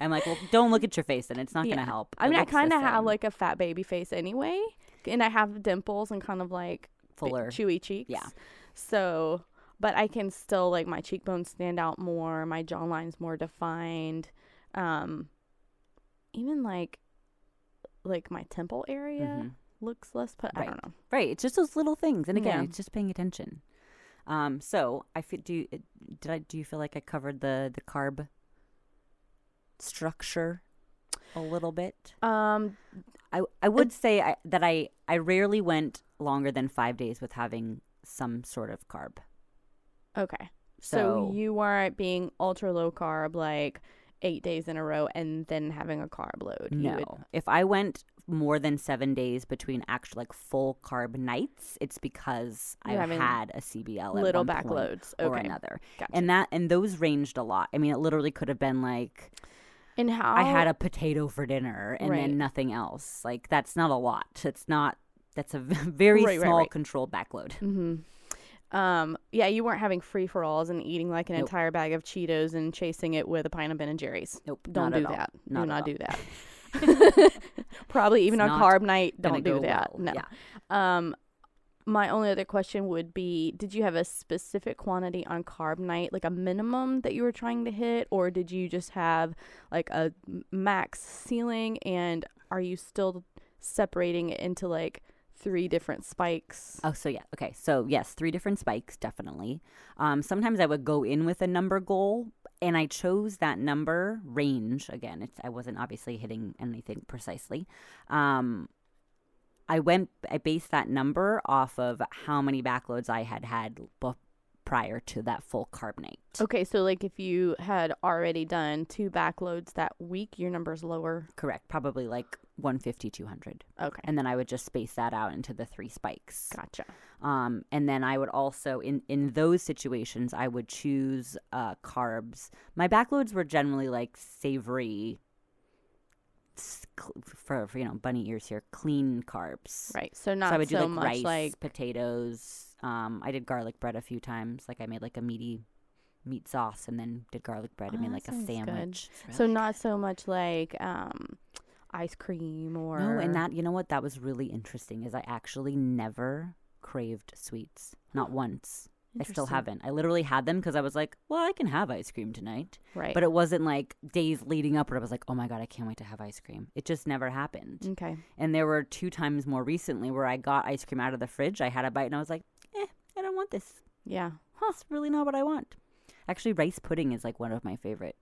I'm like, well, don't look at your face, and it's not going to help. I mean, I kind of have like a fat baby face anyway, and I have dimples and kind of like fuller. chewy cheeks. Yeah. So, but I can still like my cheekbones stand out more, my jawline's more defined. Um, even like, like my temple area Mhm. looks less. But I don't know. Right. It's just those little things, and again, Yeah. it's just paying attention. Um. So I feel. Do you, did I? Do you feel like I covered the the carb structure a little bit? Um, I I would say I, that I I rarely went longer than five days with having some sort of carb. okay. So, So- you weren't being ultra low carb like eight days in a row and then having a carb load. No. would- If I went more than seven days between actual like full carb nights, it's because I You're had a CBL little backloads loads. or Okay. another, Gotcha. and that and those ranged a lot. I mean, it literally could have been like And how I had a potato for dinner and Right. then nothing else. Like that's not a lot. It's not. That's a <laughs> very Right, small right. controlled backload. hmm Um, yeah, you weren't having free for alls and eating like an Nope. entire bag of Cheetos and chasing it with a pint of Ben and Jerry's. Nope. Don't do that. Not do not all. do that. <laughs> <laughs> Probably even It's on Carb Nite, don't do that. well. No. Yeah. Um, my only other question would be: Did you have a specific quantity on Carb Nite, like a minimum that you were trying to hit, or did you just have like a max ceiling? And are you still separating it into like three different spikes? Oh, so yeah. Okay. So yes, three different spikes, definitely. Um, sometimes I would go in with a number goal, and I chose that number range. Again, it's I wasn't obviously hitting anything precisely. Um, I went. I based that number off of how many backloads I had had b- prior to that full Carb Nite. Okay, so like if you had already done two backloads that week, your number's lower. Correct. Probably like 150, 200. Okay, And then I would just space that out into the three spikes. gotcha. Um, and then I would also in in those situations I would choose uh, carbs. My backloads were generally like savory, for, for you know bunny ears here, clean carbs. Right, so not so I would so do like much rice, like potatoes. Um, I did garlic bread a few times. Like I made like a meaty meat sauce and then did garlic bread and Oh, made like a sandwich. It's So really not so much like um, ice cream or No, and that you know what that was really interesting is I actually never craved sweets, not once. I still haven't. I literally had them because I was like, well, I can have ice cream tonight. right. But it wasn't like days leading up where I was like, oh my god, I can't wait to have ice cream. It just never happened. okay. And there were two times more recently where I got ice cream out of the fridge. I had a bite and I was like, eh, I don't want this. Yeah. That's really not what I want. Actually, rice pudding is like one of my favorite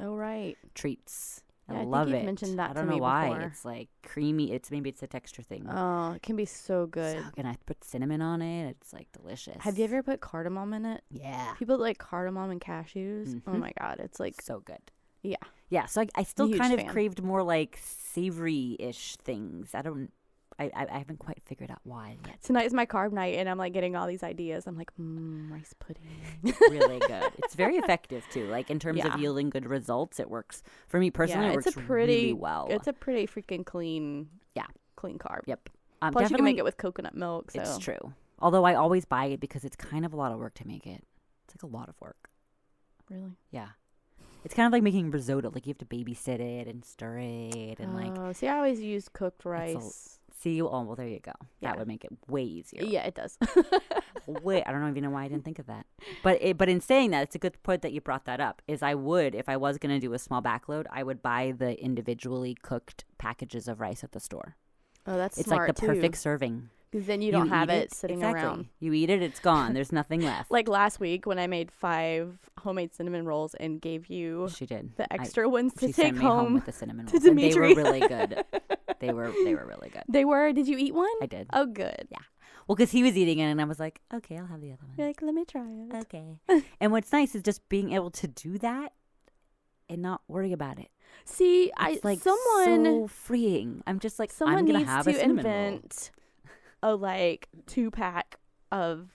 Oh right. treats. Yeah, I I think love it. mentioned that I don't know why. before. It's like creamy. It's maybe it's a texture thing. Oh, it can be so good. So- and I put cinnamon on it. It's like delicious. Have you ever put cardamom in it? Yeah. People like cardamom and cashews. Oh Mhm. my god, it's like so good. yeah. Yeah. So I, I still kind of fan. craved more like savory-ish things. I don't. I, I I haven't quite figured out why yet. Tonight's my Carb Nite, and I'm like getting all these ideas. I'm like, mm, rice pudding. really good. <laughs> It's very effective too. Like in terms Yeah. of yielding good results, it works for me personally. yeah, it it's works a pretty really well. It's a pretty freaking clean. Yeah. clean carb. yep. Um, Plus, you can make it with coconut milk. So It's true. Although I always buy it because it's kind of a lot of work to make it. It's like a lot of work. really. Yeah. It's kind of like making risotto. Like you have to babysit it and stir it and like Oh, see, I always use cooked rice. See. Oh well, there you go. Yeah. That would make it way easier. Yeah, it does. <laughs> Wait, I don't even know why I didn't think of that. <laughs> But it, but in saying that, it's a good point that you brought that up. Is I would if I was going to do a small backload, I would buy the individually cooked packages of rice at the store. oh, that's It's like the perfect serving. Because then you don't have eat it, sitting exactly. around. You eat it, it's gone. There's <laughs> nothing left. Like last week when I made five homemade cinnamon rolls and gave you she did. the I- extra ones to take home home. with the cinnamon <laughs> rolls, and they were really good. They were they were really good. They were. Did you eat one? I did. Oh, good. Yeah. Well, because he was eating it, and I was like, okay, I'll have the other one. You're like, let me try it. Okay. <laughs> and what's nice is just being able to do that and not worry about it. See, I It's like someone so freeing. I'm just like someone I'm gonna needs have to a cinnamon roll. A like two pack of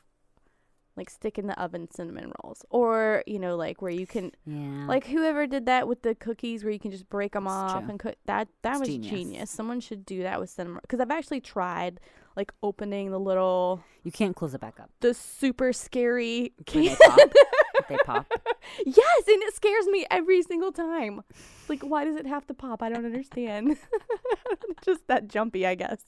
like stick in the oven cinnamon rolls, or you know, like where you can Yeah. like whoever did that with the cookies, where you can just break them It's off true. and cook. That that It's was genius. genius. Someone should do that with cinnamon because I've actually tried like opening the little you can't close it back up. the super scary can. <laughs> they pop. <laughs> yes, and it scares me every single time. Like, why does it have to pop? I don't understand. <laughs> Just that jumpy, I guess.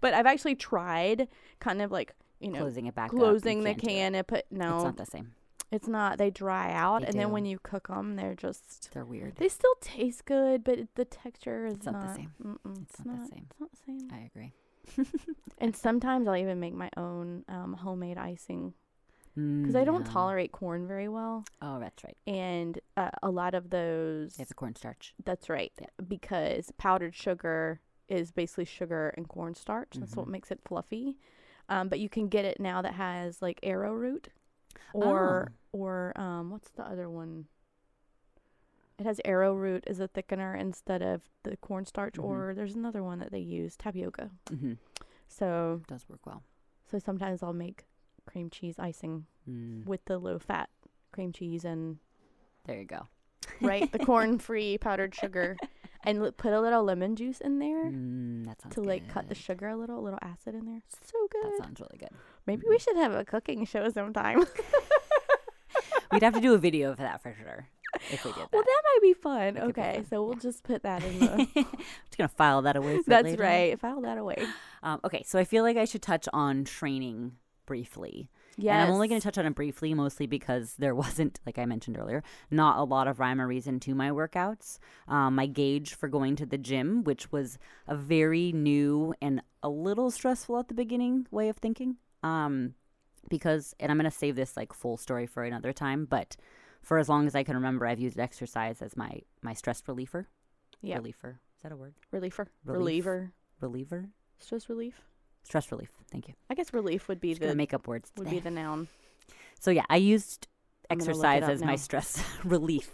But I've actually tried kind of like, you know, Closing it back up. Closing the can't it. and put, no, It's not the same. it's not. They dry out. They and then when you cook them, they're just, They're weird. they still taste good, but it- the texture is It's not the same. Mm-mm, It's not the same. It's not the same. I agree. <laughs> And sometimes I'll even make my own um, homemade icing because Mm, I don't yeah. tolerate corn very well. Oh, that's right. And uh, a lot of those It's cornstarch. That's right. Yeah. Because powdered sugar is basically sugar and cornstarch. That's what Mhm. makes it fluffy. Um, but you can get it now that has like arrowroot or Oh. or um, what's the other one? It has arrowroot as a thickener instead of the cornstarch. Mhm. Or there's another one that they use, tapioca. Mm-hmm. So Does work well. so sometimes I'll make cream cheese icing Mm. with the low fat cream cheese and There you go. right the corn <laughs> free powdered sugar and li- put a little lemon juice in there. Mm, that sounds to like cut the sugar a little, a little acid in there. So good. That sounds really good. Maybe Mhm. we should have a cooking show sometime. <laughs> We'd have to do a video for that for sure. If we did that. well, that might be fun. That could be okay, fun, so we'll yeah. just put that in <laughs> the. I'm Just gonna file that away. For That's later. right. File that away. Um, okay, so I feel like I should touch on training briefly. Yes. And I'm only going to touch on it briefly, mostly because there <laughs> wasn't, like I mentioned earlier, not a lot of rhyme or reason to my workouts. Um, my gauge for going to the gym, which was a very new and a little stressful at the beginning way of thinking. Um, because, and I'm going to save this like full story for another time, but for as long as I can remember, I've used exercise as my my stress reliever. Yeah. Reliever. Is that a word? reliever. Relief. Reliever. Reliever. Stress relief. Stress relief. Thank you. I guess relief would be Just the make up words would be the noun. So yeah, I used I'm gonna look it exercise as my stress <laughs> <laughs> relief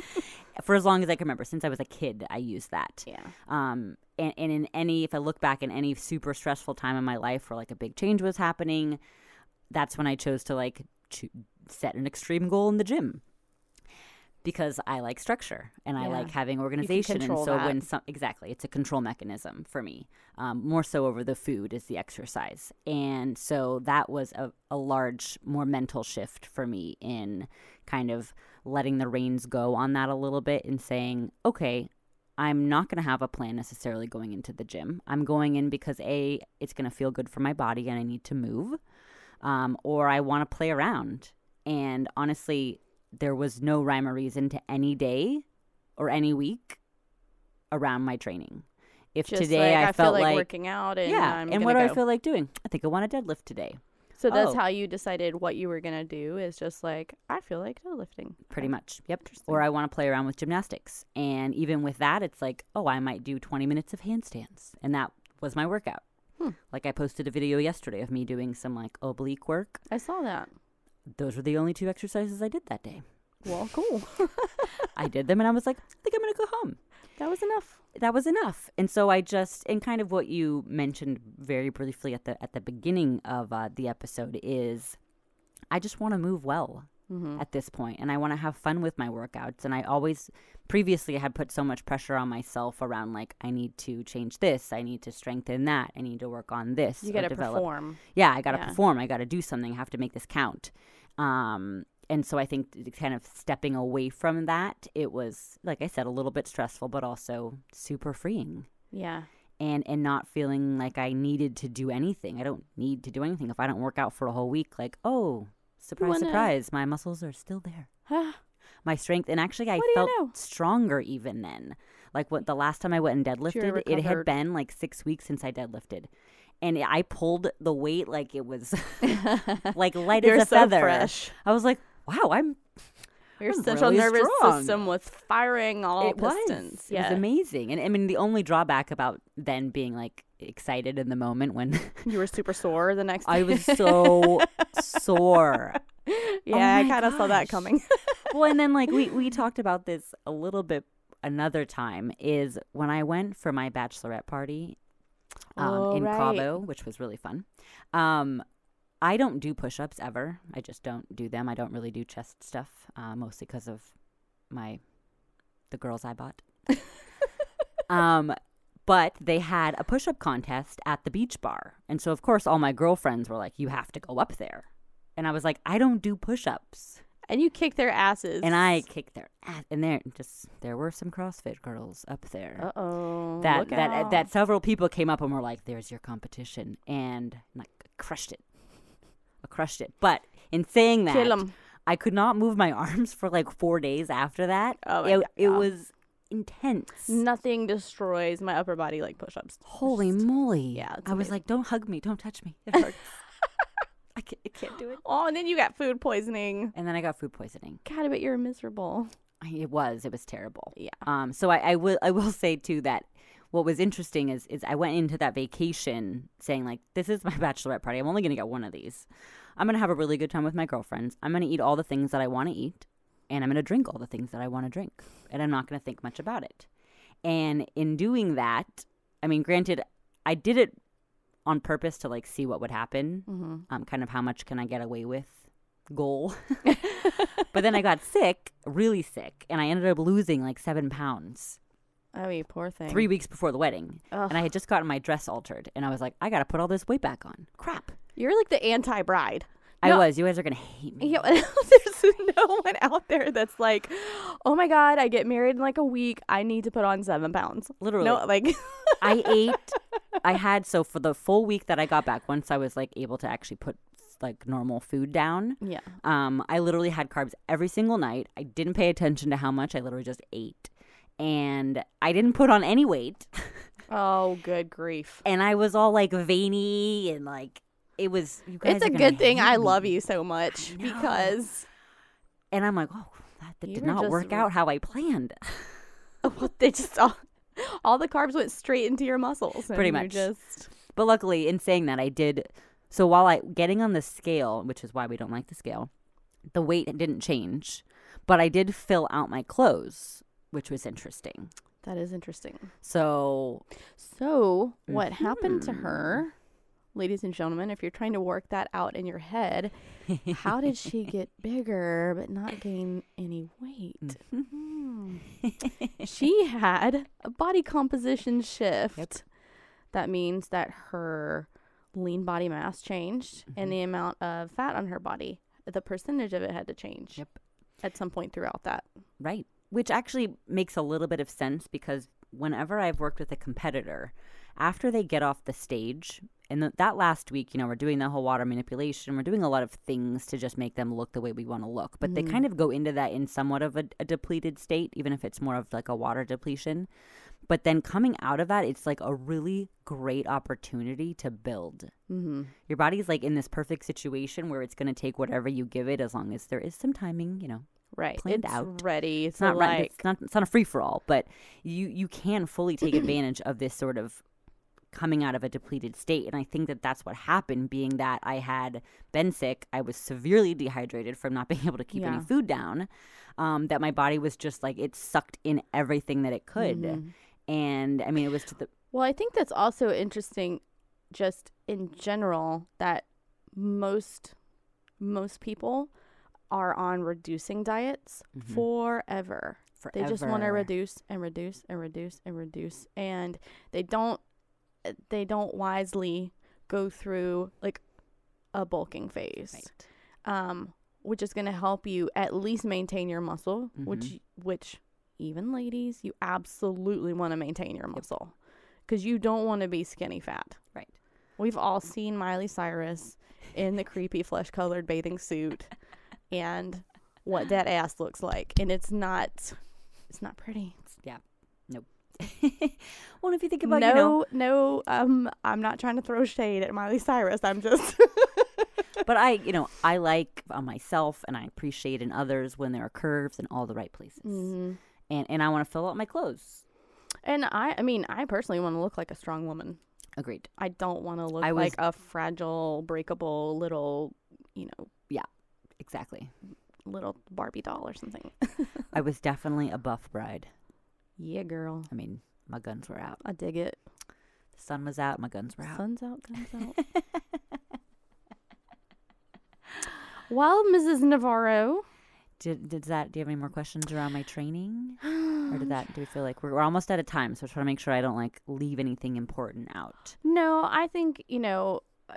<laughs> for as long as I can remember. Since I was a kid, I used that. Yeah. Um, and, and in any, if I look back in any super stressful time in my life where like a big change was happening, that's when I chose to like cho- set an extreme goal in the gym. Because I like structure and I Yeah. like having organization. And so that. when some exactly, it's a control mechanism for me. Um, more so over the food is the exercise, and so that was a, a large, more mental shift for me in kind of letting the reins go on that a little bit and saying, okay, I'm not going to have a plan necessarily going into the gym. I'm going in because A, it's going to feel good for my body and I need to move, um, or I want to play around. And honestly, there was no rhyme or reason to any day or any week around my training. If Just today like, I, feel felt like, like, working out and yeah, I'm and what do I feel like doing? I think I want to deadlift today. So that's Oh. how you decided what you were gonna do. Is just like I feel like deadlifting. Pretty much. Yep. Or I want to play around with gymnastics. And even with that, it's like, oh, I might do 20 minutes of handstands. And that was my workout. Hmm. Like I posted a video yesterday of me doing some like oblique work. I saw that. Those were the only two exercises I did that day. Well, cool. <laughs> I did them and I was like, I think I'm going to go home. that was enough. That was enough. And so I just and kind of what you mentioned very briefly at the at the beginning of uh, the episode is I just want to move well. Mm-hmm. at this point and I want to have fun with my workouts and I always previously had put so much pressure on myself around like I need to change this, I need to strengthen that, I need to work on this. You got to develop. perform. Yeah, I got to Yeah. perform. I got to do something. I have to make this count. Um and so I think kind of stepping away from that, it was like I said a little bit stressful but also super freeing Yeah. and and not feeling like I needed to do anything. I don't need to do anything if I don't work out for a whole week like, "Oh, surprise wanna- surprise, my muscles are still there." <gasps> my strength and actually i felt know? stronger even then like what the last time i went and deadlifted it had been like six weeks since i deadlifted and i pulled the weight like it was <laughs> <laughs> like light as a so feather fresh. i was like wow i'm Your I'm central really nervous strong. system was firing all it was pistons. it was amazing and i mean the only drawback about then being like excited in the moment when <laughs> You were super sore the next day. i was so sore <laughs> yeah, I kind of saw that coming. <laughs> well, and then like we we talked about this a little bit another time is when I went for my bachelorette party um, Oh, in right. Cabo, which was really fun. Um, I don't do push-ups ever. I just don't do them. I don't really do chest stuff, uh, mostly because of my the girls I bought. um, but they had a push-up contest at the beach bar, and so of course all my girlfriends were like, "You have to go up there," and I was like, "I don't do push-ups." and you kick their asses. and I kicked their ass. And there just there were some CrossFit girls up there. Uh oh. that that that several people came up and were like, "There's your competition," and like crushed it. I crushed it. But in saying that. I could not move my <laughs> arms for like four days after that. Oh my it, God. it was intense. Nothing destroys my upper body like push-ups. Holy Just- moly! yeah, I was like, "Don't hug me! Don't touch me! <laughs> It hurts. I, can't, I can't do it." Oh, and then you got food poisoning. And then I got food poisoning. God, I bet you're miserable. I- It was. It was terrible. Yeah. Um. So I, I will. I will <laughs> say too that what was interesting is is I went into that vacation saying like this is my <laughs> bachelorette party. I'm only gonna get one of these. I'm gonna have a really good time with my girlfriends. I'm gonna eat all the things that I want to eat, and I'm gonna drink all the things that I want to drink, and I'm not gonna think much about it. And in doing that, I mean, granted, I did it on purpose to like see what would happen. Mm-hmm. Um, kind of how much can I get away with goal. <laughs> <laughs> but then I got sick, really sick, and I ended up losing like seven pounds Oh, you poor thing. three weeks before the wedding. Ugh. And I had just gotten my dress altered, and I was like, I got to put all this weight back on. Crap. You're like the anti-bride. I No. was. You guys are going to hate me. Yeah, <laughs> there's no one out there that's like, oh my god, I get married in like a week. I need to put on seven pounds. Literally. No, like <laughs> I ate, I had, so for the full week that I got back, once I was like able to actually put like normal food down, yeah. um, I literally had carbs every single night. I didn't pay attention to how much. I literally just ate. And I didn't put on any weight. <laughs> Oh, good grief. and I was all like veiny and like it was. You guys It's a good thing I me. love you so much because And I'm like, oh, that, that did not work r- out how I planned. <laughs> <laughs> they just all, all the carbs went straight into your muscles. Pretty much. Just But luckily, in saying that, I did. So while I getting on the scale, which is why we don't like the scale, the weight didn't change, but I did fill out my clothes, which was interesting. that is interesting. So So what happened to Mhm. her ladies and gentlemen, if you're trying to work that out in your head, how did she <laughs> get bigger but not gain any weight? Hmm. <laughs> she had a body composition shift. That means that her lean body mass changed and the amount of fat on her body, the percentage of it had to change Yep. at some point throughout that. Right. Which actually makes a little bit of sense because whenever I've worked with a competitor, after they get off the stage, and th- that last week, you know, we're doing the whole water manipulation, we're doing a lot of things to just make them look the way we want to look. But they kind of go into that in somewhat of a, a depleted state, even if it's more of like a water depletion. But then coming out of that, it's like a really great opportunity to build. Mm-hmm. Your body's like in this perfect situation where it's going to take whatever you give it as long as there is some timing, you know, Right. Planned it's out. ready. it's not right. like, It's not. It's not a free for all, but you you can fully take advantage of this sort of coming out of a depleted state, and I think that that's what happened. Being that I had been sick, I was severely dehydrated from not <laughs> being able to keep any food down. Um, that my body was just like it sucked in everything that it could, Mhm. and I mean it was to the Well, I think that's also interesting just in general that most most people are on reducing diets Mhm. forever. forever. They just want to reduce and reduce and reduce and reduce and they don't they don't wisely go through like a bulking phase. Right. Um which is going to help you at least maintain your muscle, Mm-hmm. which which even ladies, you absolutely want to maintain your muscle cuz you don't want to be skinny fat. Right. We've all seen Miley Cyrus in the creepy flesh-colored bathing suit <laughs> and what that ass looks like and it's not it's not pretty. <laughs> well, if you think about you know, no, no, um, I'm not trying to throw shade at Miley Cyrus. I'm just <laughs> but I you know I like on myself and I appreciate in others when there are curves in all the right places, Mhm. and and I want to fill out my clothes. And I, I mean, I personally want to look like a strong woman. Agreed. I don't want to look I was- like a fragile, breakable little, you know, Yeah, Exactly. little Barbie doll or something. <laughs> I was definitely a buff bride. Yeah, girl. I mean, my guns were out. I dig it. The sun was out. My guns were out. Sun's out, guns out. <laughs> <laughs> well, Mrs. Navarro. Did did that? Do you have any more questions around my training, or did <gasps> that? Do we feel like we're, we're almost out of time? So I try to make sure I don't like leave anything important out. No, I think, you know, uh,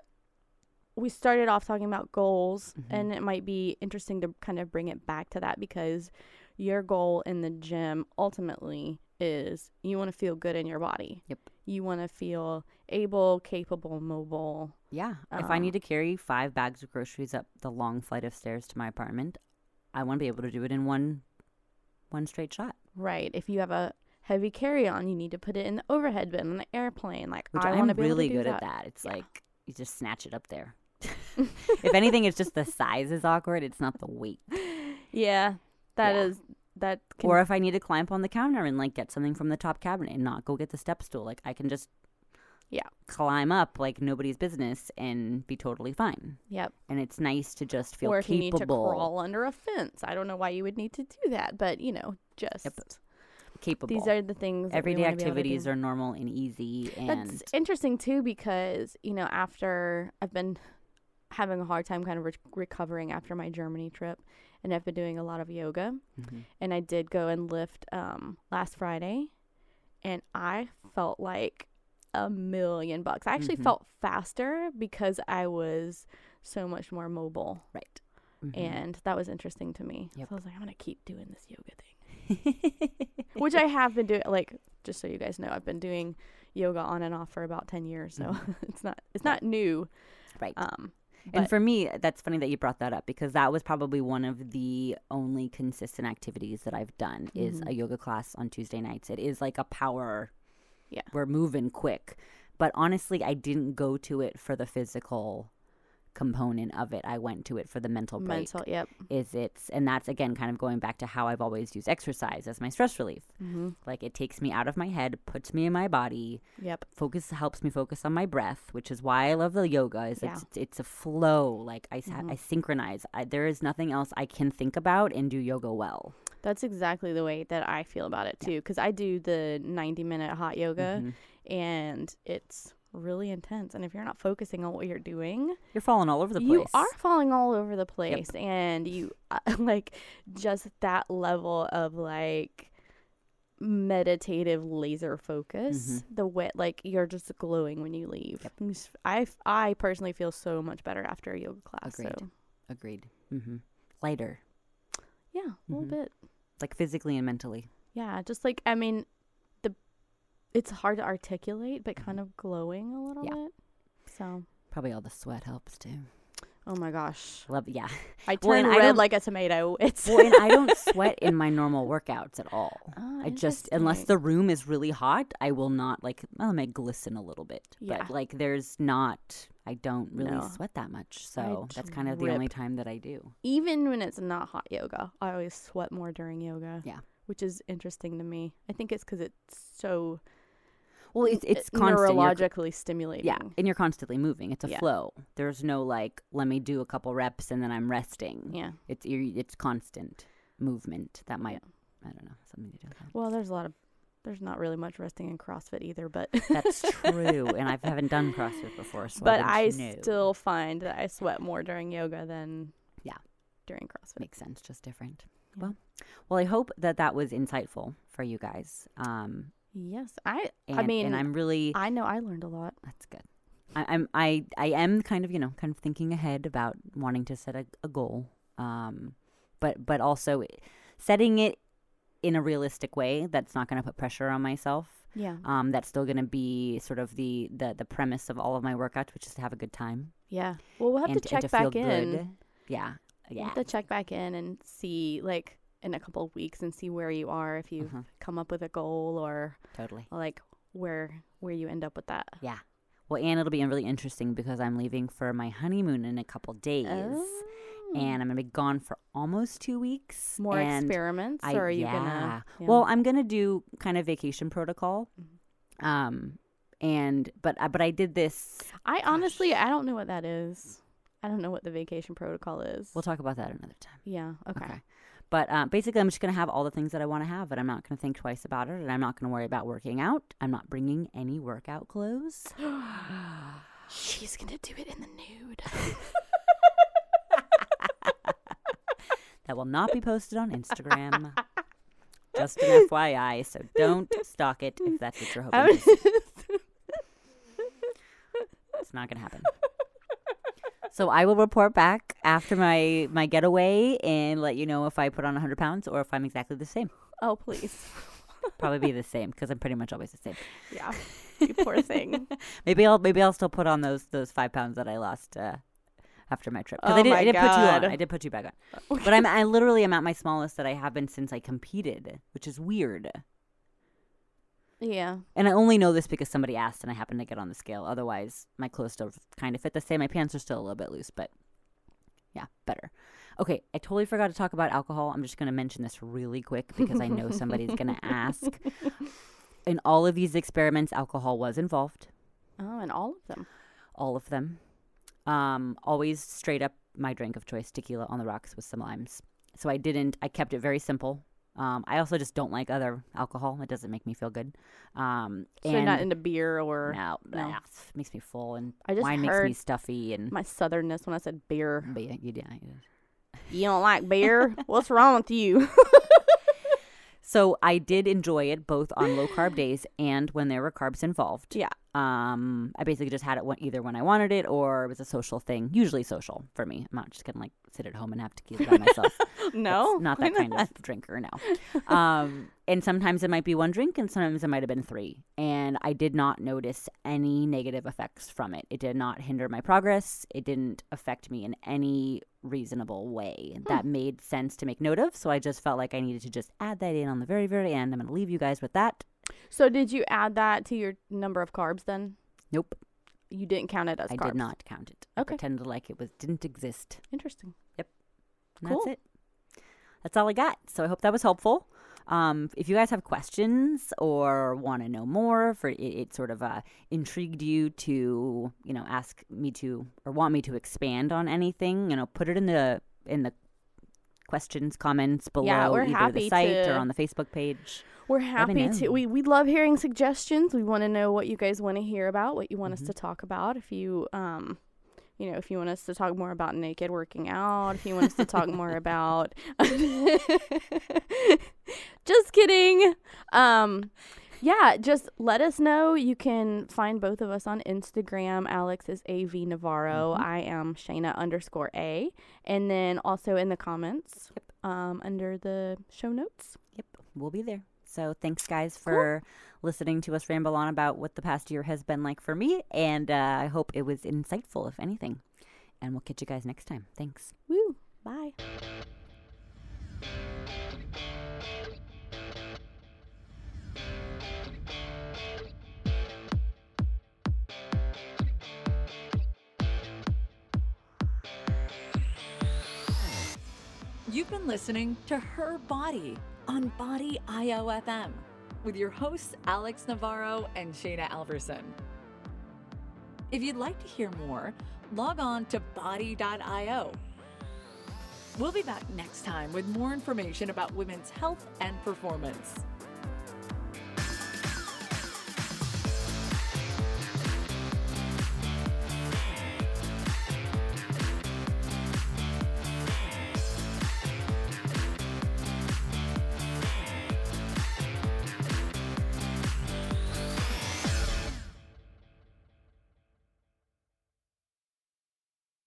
we started off talking about goals, Mhm. and it might be interesting to kind of bring it back to that because your goal in the gym ultimately is you want to feel good in your body. Yep. You want to feel able, capable, mobile. Yeah. if I Uh, need to carry five bags of groceries up the long flight of stairs to my apartment, I want to be able to do it in one one straight shot. Right. If you have a heavy carry on, you need to put it in the overhead bin on the airplane. Like Which I want to be really able to do good that. at that. It's Yeah. like you just snatch it up there. <laughs> if anything, it's just the size is awkward. It's not the weight. Yeah, that Yeah. is that. Can, or if I need to climb up on the counter and like get something from the top cabinet and not go get the step stool, like I can just Yeah. climb up like nobody's business and be totally fine. yep. And it's nice to just feel or if you need to crawl under a fence. I don't know why you would need to do that, but you know, just capable. these are the things. that we everyday be able to activities are normal and easy and That's interesting too because you know after I've been having a hard time kind of re- recovering after my Germany trip, and I've been doing a lot of yoga, Mhm. and I did go and lift um, last Friday, and I felt like a million bucks. I actually Mhm. felt faster because I was so much more mobile, right. Mhm. and that was interesting to me. Yep. So I was like, I'm gonna keep doing this yoga thing, <laughs> which I have been doing. Like, just so you guys know, I've been doing yoga on and off for about ten years, so <laughs> it's not it's not new. right. Um, And for me, that's funny that you brought that up because that was probably one of the only consistent activities that I've done is Mhm. a yoga class on Tuesday nights. It is like a power. Yeah. We're moving quick. But honestly, I didn't go to it for the physical component of it. I went to it for the mental break. mental, yep. Is it's and that's again kind of going back to how I've always used exercise as my stress relief. Mm-hmm. Like it takes me out of my head, puts me in my body, Yep. focus helps me focus on my breath which is why i love the yoga is Yeah. it's, it's a flow like i, Mhm. I synchronize I, there is nothing else i can think about and do yoga well That's exactly the way that I feel about it too. Because I do the 90 minute hot yoga, Mhm. and it's really intense. And if you're not focusing on what you're doing, You're falling all over the place. you are falling all over the place. And you, uh, <laughs> like, just that level of like meditative laser focus, the way, like, you're just glowing when you leave. Yep. I, I personally feel so much better after a yoga class. Agreed. So, Agreed. Mm-hmm. Lighter, yeah, a little Mhm. bit. like physically and mentally. Yeah, just like I mean, it's hard to articulate, but kind of glowing a little Yeah. bit. So, Probably all the sweat helps too. oh my gosh, Love, yeah. <laughs> I Well, turn and I red don't- like a tomato. <laughs> It's well, and I don't <laughs> sweat in my normal workouts at all. Ah, I just, unless interesting. the room is really hot, I will not like. I may glisten a little bit, Yeah. but like, there's not. I don't really No. sweat that much, so that's kind of the drip. only time that I do. even when it's not hot yoga, I always sweat more during yoga. Yeah. which is interesting to me. I think it's because it's so Well, it's n- it's constant. You're- neurologically stimulating. Yeah, and you're constantly moving. It's a Yeah. flow. There's no like, let me do a couple reps and then I'm resting. yeah. It's it's constant movement. That might, I don't know, something to do with that. Well, there's a lot of there's not really much resting in CrossFit either, but <laughs> That's true, and I haven't done CrossFit before, so but I, I still find that I sweat more during yoga than Yeah. during CrossFit. makes sense, just different. Yeah. Well, well, I hope that that was insightful for you guys. Um, Yes, I and, I mean and I'm really I know I learned a lot. that's good. I, I'm I I am kind of you know kind of thinking ahead about wanting to set a, a goal, um, but but also setting it in a realistic way that's not going to put pressure on myself. Yeah. Um, that's still going to be sort of the, the the premise of all of my workouts, which is to have a good time Yeah. Well, we'll have and to check to back in. good. Yeah, We'll yeah. have to check back in and see like in a couple of weeks and see where you are if you've Mhm. come up with a goal or Totally. like where where you end up with that. Yeah. Well, and it'll be really interesting because I'm leaving for my honeymoon in a couple days, Oh. and I'm gonna be gone for almost two weeks. more experiments I, or are you yeah. gonna yeah. Well, I'm gonna do kind of vacation protocol. Mhm. Um, and but I but I did this. I honestly I don't know what that is. I don't know what the vacation protocol is. We'll talk about that another time. yeah. Okay. But uh, basically, I'm just going to have all the things that I want to have, and I'm not going to think twice about it, and I'm not going to worry about working out. I'm not bringing any workout clothes. <gasps> She's gonna do it in the nude. <laughs> that will not be posted on Instagram. just an FYI, so don't stalk it if that's what you're hoping. <laughs> It's not going to happen. So I will report back after my my getaway and let you know if I put on 100 pounds or if I'm exactly the same. oh please. <laughs> Probably be the same because I'm pretty much always the same. Yeah. You poor thing. <laughs> Maybe I'll maybe I'll still put on those those five pounds that I lost uh, after my trip. Oh I did, my I did put you on. God. I did put you back on. <laughs> But I'm I literally am at my smallest that I have been since I competed, which is weird. Yeah. And I only know this because somebody asked and I happened to get on the scale. Otherwise, my clothes still kind of fit the same. My pants are still a little bit loose, but yeah, better. Okay, I totally forgot to talk about alcohol. I'm just going to mention this really quick because I know somebody's going <laughs> to ask. In all of these experiments, alcohol was involved. Oh, and all of them. all of them. Um, always straight up my drink of choice, tequila on the rocks with some limes. So I didn't. I kept it very simple. Um, I also just don't like other alcohol. It doesn't make me feel good. Um, So and you're not into beer or no, no. it makes me full, and I just wine makes me stuffy, and my southernness when I said beer. yeah, you, yeah, You don't like beer? <laughs> What's wrong with you? <laughs> So I did enjoy it both on low carb days and when there were carbs involved. Yeah. Um, I basically just had it either when I wanted it or it was a social thing. Usually social for me. I'm not just gonna like sit at home and have tequila by myself. <laughs> no, That's not that kind of drinker. No. Um, and sometimes it might be one drink, and sometimes it might have been three. And I did not notice any negative effects from it. It did not hinder my progress. It didn't affect me in any reasonable way that made sense to make note of. So I just felt like I needed to just add that in on the very, very end. I'm to leave you guys with that. So did you add that to your number of carbs then? Nope, You didn't count it as I carbs. did not count it. I Okay. pretended like it was didn't exist. Interesting. And Cool. That's it. That's all I got. So I hope that was helpful. Um, if you guys have questions or want to know more, for it, it sort of uh, intrigued you to, you know, ask me to or want me to expand on anything, you know, put it in the in the questions, comments below Yeah, we're either happy the site to- or on the Facebook page. We're happy to. We we love hearing suggestions. We want to know what you guys want to hear about, what you want Mm-hmm. us to talk about. If you um, you know, if you want us to talk more about naked working out, if you want us to talk more <laughs> about, <laughs> just kidding. Um, yeah, just let us know. You can find both of us on Instagram. Alex is AV Navarro. Mhm. I am Shayna underscore A. And then also in the comments um, under the show notes. Yep, we'll be there. So thanks, guys, for listening to us ramble on about what the past year has been like for me. And uh, I hope it was insightful, if anything. And we'll catch you guys next time. Thanks. Woo. Bye. You've been listening to Her Body on Body IOFM with your hosts Alex Navarro and Shayna Alverson. If you'd like to hear more, log on to body.io. We'll be back next time with more information about women's health and performance.